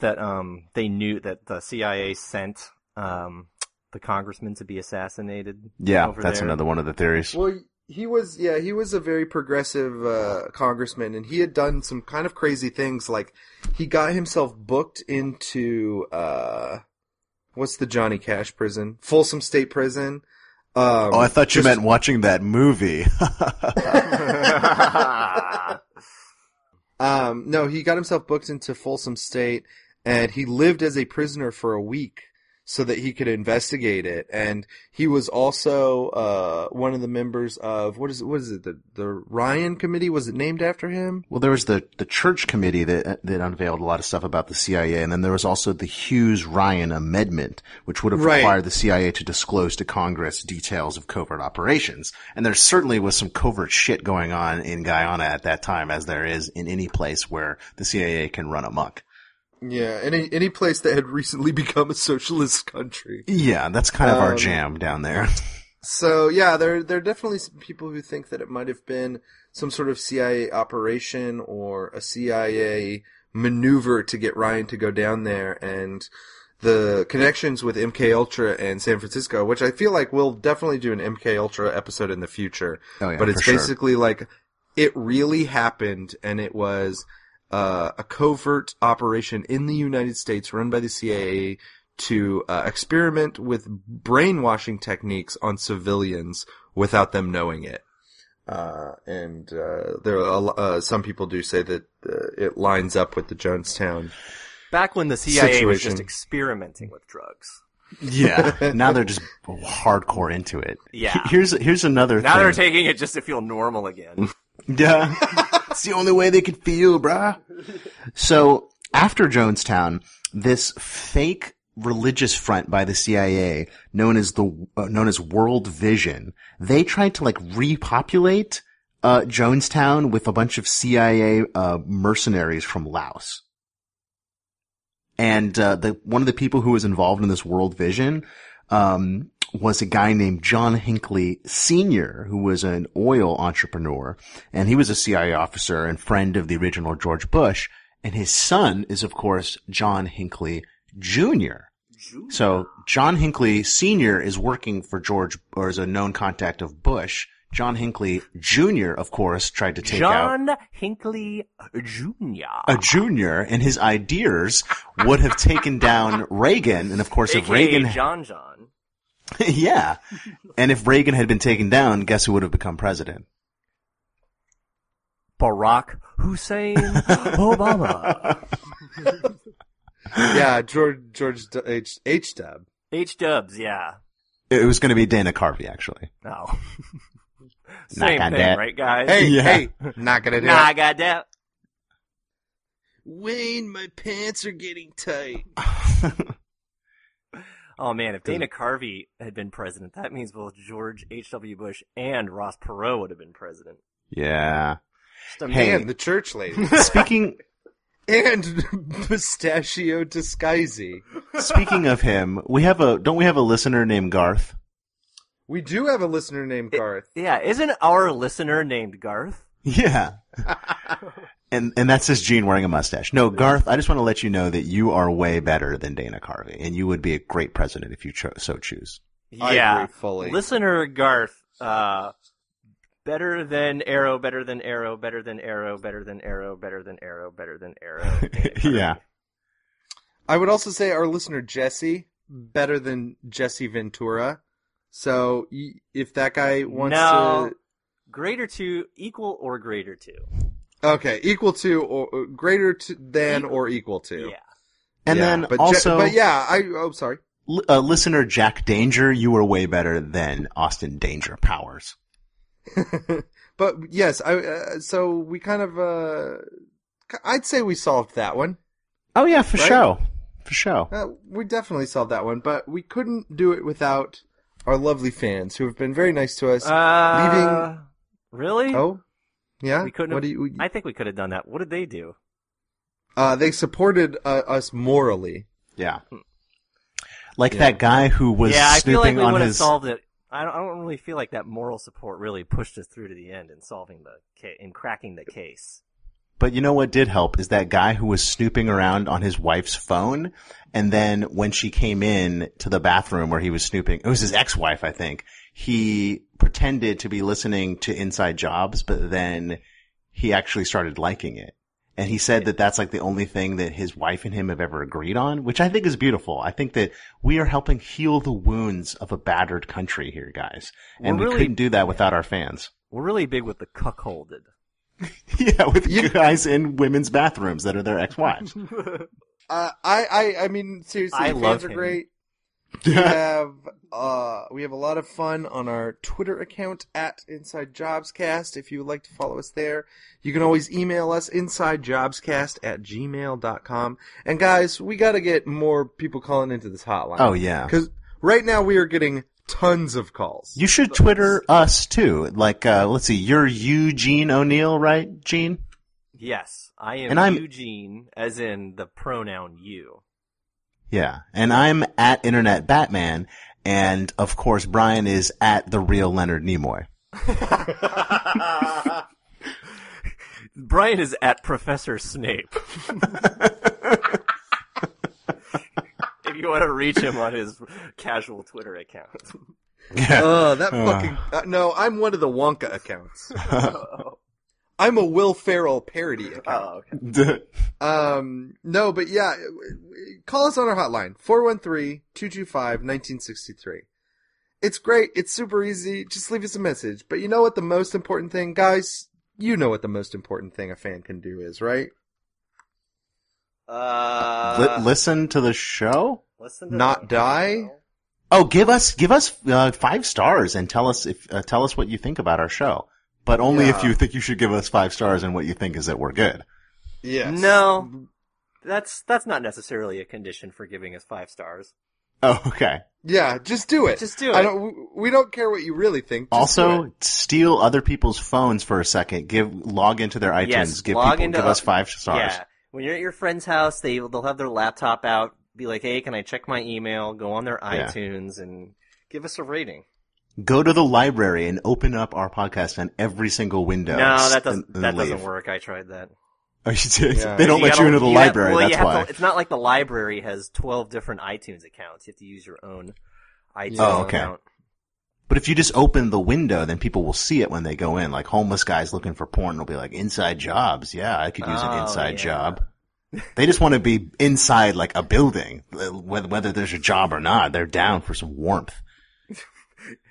that um they knew that the CIA sent um the congressman to be assassinated? Yeah, over that's there? another one of the theories. Well, he was, yeah, he was a very progressive uh, congressman, and he had done some kind of crazy things. Like he got himself booked into uh, what's the Johnny Cash prison, Folsom State Prison. Um, oh, I thought you just- meant watching that movie. Um, no, he got himself booked into Folsom State, and he lived as a prisoner for a week so that he could investigate it. And he was also uh, one of the members of what is it? What is it? The the Ryan Committee was it named after him? Well, there was the, the church committee that that unveiled a lot of stuff about the CIA, and then there was also the Hughes Ryan Amendment, which would have Right. required the CIA to disclose to Congress details of covert operations. And there certainly was some covert shit going on in Guyana at that time, as there is in any place where the CIA can run amok. Yeah, any any place that had recently become a socialist country. Yeah, that's kind of our Um, jam down there. So yeah, there there are definitely some people who think that it might have been some sort of CIA operation or a CIA maneuver to get Ryan to go down there and the connections with MK Ultra and San Francisco, which I feel like we'll definitely do an MK Ultra episode in the future. Oh, yeah, but it's for sure. basically like it really happened and it was uh, a covert operation in the United States run by the CIA to uh, experiment with brainwashing techniques on civilians without them knowing it. Uh, and uh, there are a uh, some people do say that uh, it lines up with the Jonestown. Back when the CIA was just experimenting with drugs. Yeah. now they're just hardcore into it. Yeah. Here's here's another Now thing. they're taking it just to feel normal again. Yeah. it's the only way they could feel, bruh. So after Jonestown, this fake religious front by the CIA, known as the uh, known as World Vision, they tried to like repopulate uh, Jonestown with a bunch of CIA uh, mercenaries from Laos. And uh, the one of the people who was involved in this World Vision um, was a guy named John Hinckley Sr., who was an oil entrepreneur, and he was a CIA officer and friend of the original George Bush. And his son is, of course, John Hinckley Jr. So John Hinckley Sr. is working for George, or is a known contact of Bush. John Hinckley Jr., of course, tried to take out John Hinckley Jr. a junior, and his ideas would have taken down Reagan. And of course, if AKA Reagan, John John. yeah, and if Reagan had been taken down, guess who would have become president? Barack Hussein Obama. yeah, George George D- H H Dub. H Dubs, yeah. It was going to be Dana Carvey, actually. Oh. No. Not Same gonna thing, do it. right, guys? Hey, Yeah. hey, not gonna do Nah, I got that. Wayne, my pants are getting tight. Oh man, if Dana Carvey had been president, that means both George H.W. Bush and Ross Perot would have been president. yeah. Just a Hey. And the church lady. Speaking and Pistachio Disguisey. speaking of him, we have a don't we have a listener named Garth? We do have a listener named Garth. Yeah, isn't our listener named Garth? Yeah. And and that's this Gene wearing a mustache. No, Garth, I just want to let you know that you are way better than Dana Carvey, and you would be a great president if you cho- so choose. I yeah, agree fully. listener Garth, uh, better than Arrow, better than Arrow, better than Arrow, better than Arrow, better than Arrow, better than Arrow. Yeah. I would also say our listener Jesse better than Jesse Ventura. So if that guy wants no, to, greater to equal or greater to. Okay, equal to or or greater to than Equal. or equal to. Yeah. And Yeah, then but Je- also, but yeah, I oh sorry. li- uh, listener Jack Danger, you were way better than Austin Danger Powers. but yes, I uh, so we kind of uh I'd say we solved that one. Oh yeah, for Right? sure, for sure. Uh, we definitely solved that one, but we couldn't do it without our lovely fans who have been very nice to us. Uh, really? oh, yeah. we couldn't. What have, do you? I think we could have done that. What did they do? Uh, they supported uh, us morally. Yeah. Like Yeah. that guy who was yeah, I feel like we would have his. solved it. I don't, I don't really feel like that moral support really pushed us through to the end in solving the ca- in cracking the case. But you know what did help is that guy who was snooping around on his wife's phone, and then when she came in to the bathroom where he was snooping, it was his ex-wife, I think. He pretended to be listening to Inside Jobs, but then he actually started liking it. And he said that that's like the only thing that his wife and him have ever agreed on, which I think is beautiful. I think that we are helping heal the wounds of a battered country here, guys. And We're we really- couldn't do that without our fans. We're really big with the cuckolded. yeah, with you guys in women's bathrooms that are their ex-wives. Uh, I, I, I mean, seriously, I fans love are him. great. We have, uh, we have a lot of fun on our Twitter account at Inside Jobscast. If you would like to follow us there, you can always email us insidejobscast at gmail.com. And guys, we gotta get more people calling into this hotline. Oh yeah. Cause right now we are getting tons of calls. You should Twitter us too. Like, uh, let's see, you're Eugene O'Neill, right, Gene? Yes, I am And I'm- Eugene, as in the pronoun you. Yeah. And I'm at Internet Batman, and of course Brian is at the real Leonard Nimoy. Brian is at Professor Snape. if you want to reach him on his casual Twitter account. Uh, that Uh. fucking, uh, no, I'm one of the Wonka accounts. I'm a Will Ferrell parody account. Oh, okay. Um, no, but yeah, call us on our hotline, 413-225-1963. It's great. It's super easy. Just leave us a message. But you know what the most important thing, guys? You know what the most important thing a fan can do is, right? Uh, Li- listen to the show? listen to Not the- die? Oh, give us, give us, uh, five stars and tell us if, uh, tell us what you think about our show. But only if you think you should give us five stars and what you think is that we're good. Yes. No, that's that's not necessarily a condition for giving us five stars. Oh, okay. Yeah, just do it. Just do I it. don't, we don't care what you really think. Just do also, it. steal other people's phones for a second. Give, log into their iTunes. yes, give log people, into give us five stars. Yeah, when you're at your friend's house, they they'll have their laptop out. Be like, hey, can I check my email? Go on their Yeah. iTunes and give us a rating. Go to the library and open up our podcast on every single window. No, that doesn't and that leave. doesn't work. I tried that. Oh, you did? Yeah. They don't let gotta- you into the have- library. well, that's why. to- it's not like the library has twelve different iTunes accounts. You have to use your own iTunes Oh, okay. account. But if you just open the window, then people will see it when they go in. Like homeless guys looking for porn will be like, inside jobs. Yeah, I could use Oh, an inside yeah. job. They just want to be inside like a building. Whether, whether there's a job or not, they're down for some warmth.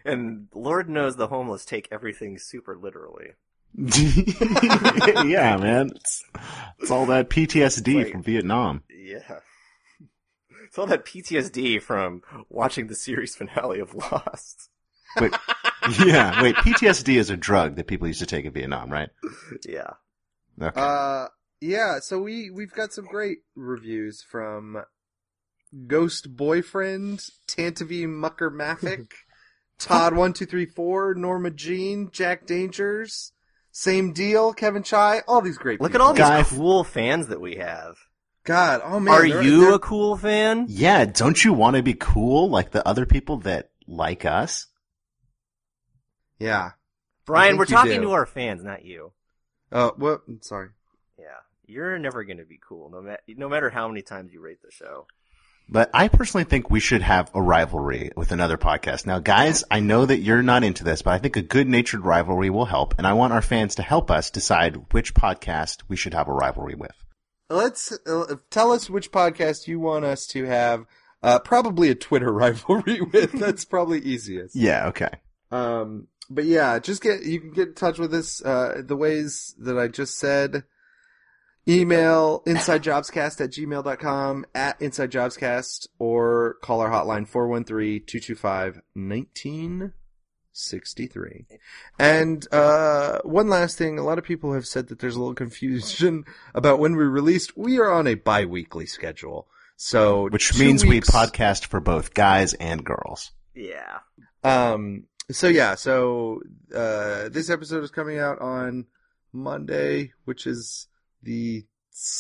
And Lord knows the homeless take everything super literally. yeah, man. It's, it's all that PTSD Like- from Vietnam. Yeah. It's all that PTSD from watching the series finale of Lost. Wait, yeah, wait, PTSD is a drug that people used to take in Vietnam, right? Yeah. Okay. Uh, yeah, so we, we've got some great reviews from Ghost Boyfriend, Tantavi Mucker Maffick, Todd1234, Norma Jean, Jack Dangers, Same Deal, Kevin Chai, all these great Look at all these Guy- cool fans that we have. God, oh man. Are they're- you they're- a cool fan? yeah, don't you want to be cool like the other people that like us? Yeah. Brian, we're talking do. to our fans, not you. Oh, what? Sorry. Yeah. You're never going to be cool, no, ma- no matter how many times you rate the show. But I personally think we should have a rivalry with another podcast. Now, guys, I know that you're not into this, but I think a good natured rivalry will help, and I want our fans to help us decide which podcast we should have a rivalry with. let's uh, tell us which podcast you want us to have. Uh, probably a Twitter rivalry with. That's probably easiest. Yeah, okay. Um, but yeah, just get you can get in touch with us uh, the ways that I just said. Email insidejobscast at gmail.com, at insidejobscast, or call our hotline 413-225-1963. And, uh, one last thing, a lot of people have said that there's a little confusion about when we released. We are on a bi-weekly schedule. So, Which means weeks- we podcast for both guys and girls. Yeah. Um. So yeah. So uh, this episode is coming out on Monday, which is the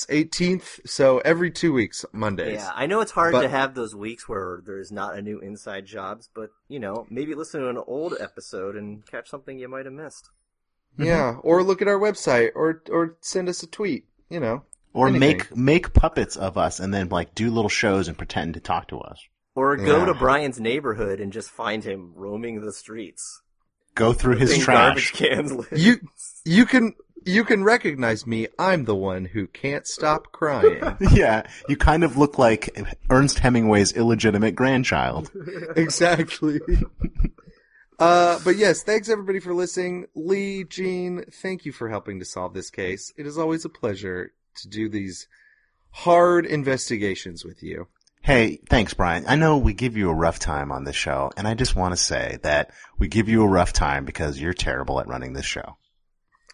18th. So every two weeks, Mondays. Yeah, I know it's hard But- to have those weeks where there's not a new Inside Jobs, but you know, maybe listen to an old episode and catch something you might have missed. Yeah. Mm-hmm. Or look at our website, or or send us a tweet. You know. Or Anything. make make puppets of us and then like do little shows and pretend to talk to us. Or go Yeah. to Brian's neighborhood and just find him roaming the streets. Go through his Putting trash. Cans. lids. You you can you can recognize me. I'm the one who can't stop crying. yeah, you kind of look like Ernest Hemingway's illegitimate grandchild. exactly. Uh, but yes, thanks everybody for listening. Lee, Jean, thank you for helping to solve this case. It is always a pleasure to do these hard investigations with you. Hey, thanks, Brian. I know we give you a rough time on this show, and I just want to say that we give you a rough time because you're terrible at running this show.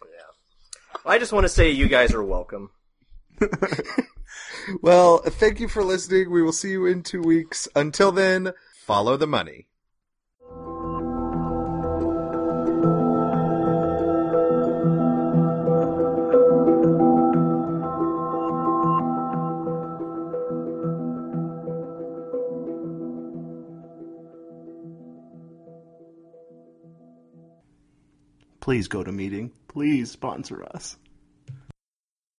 Yeah. I just want to say you guys are welcome. Well, thank you for listening. We will see you in two weeks. Until then, follow the money. Please GoToMeeting. Please sponsor us.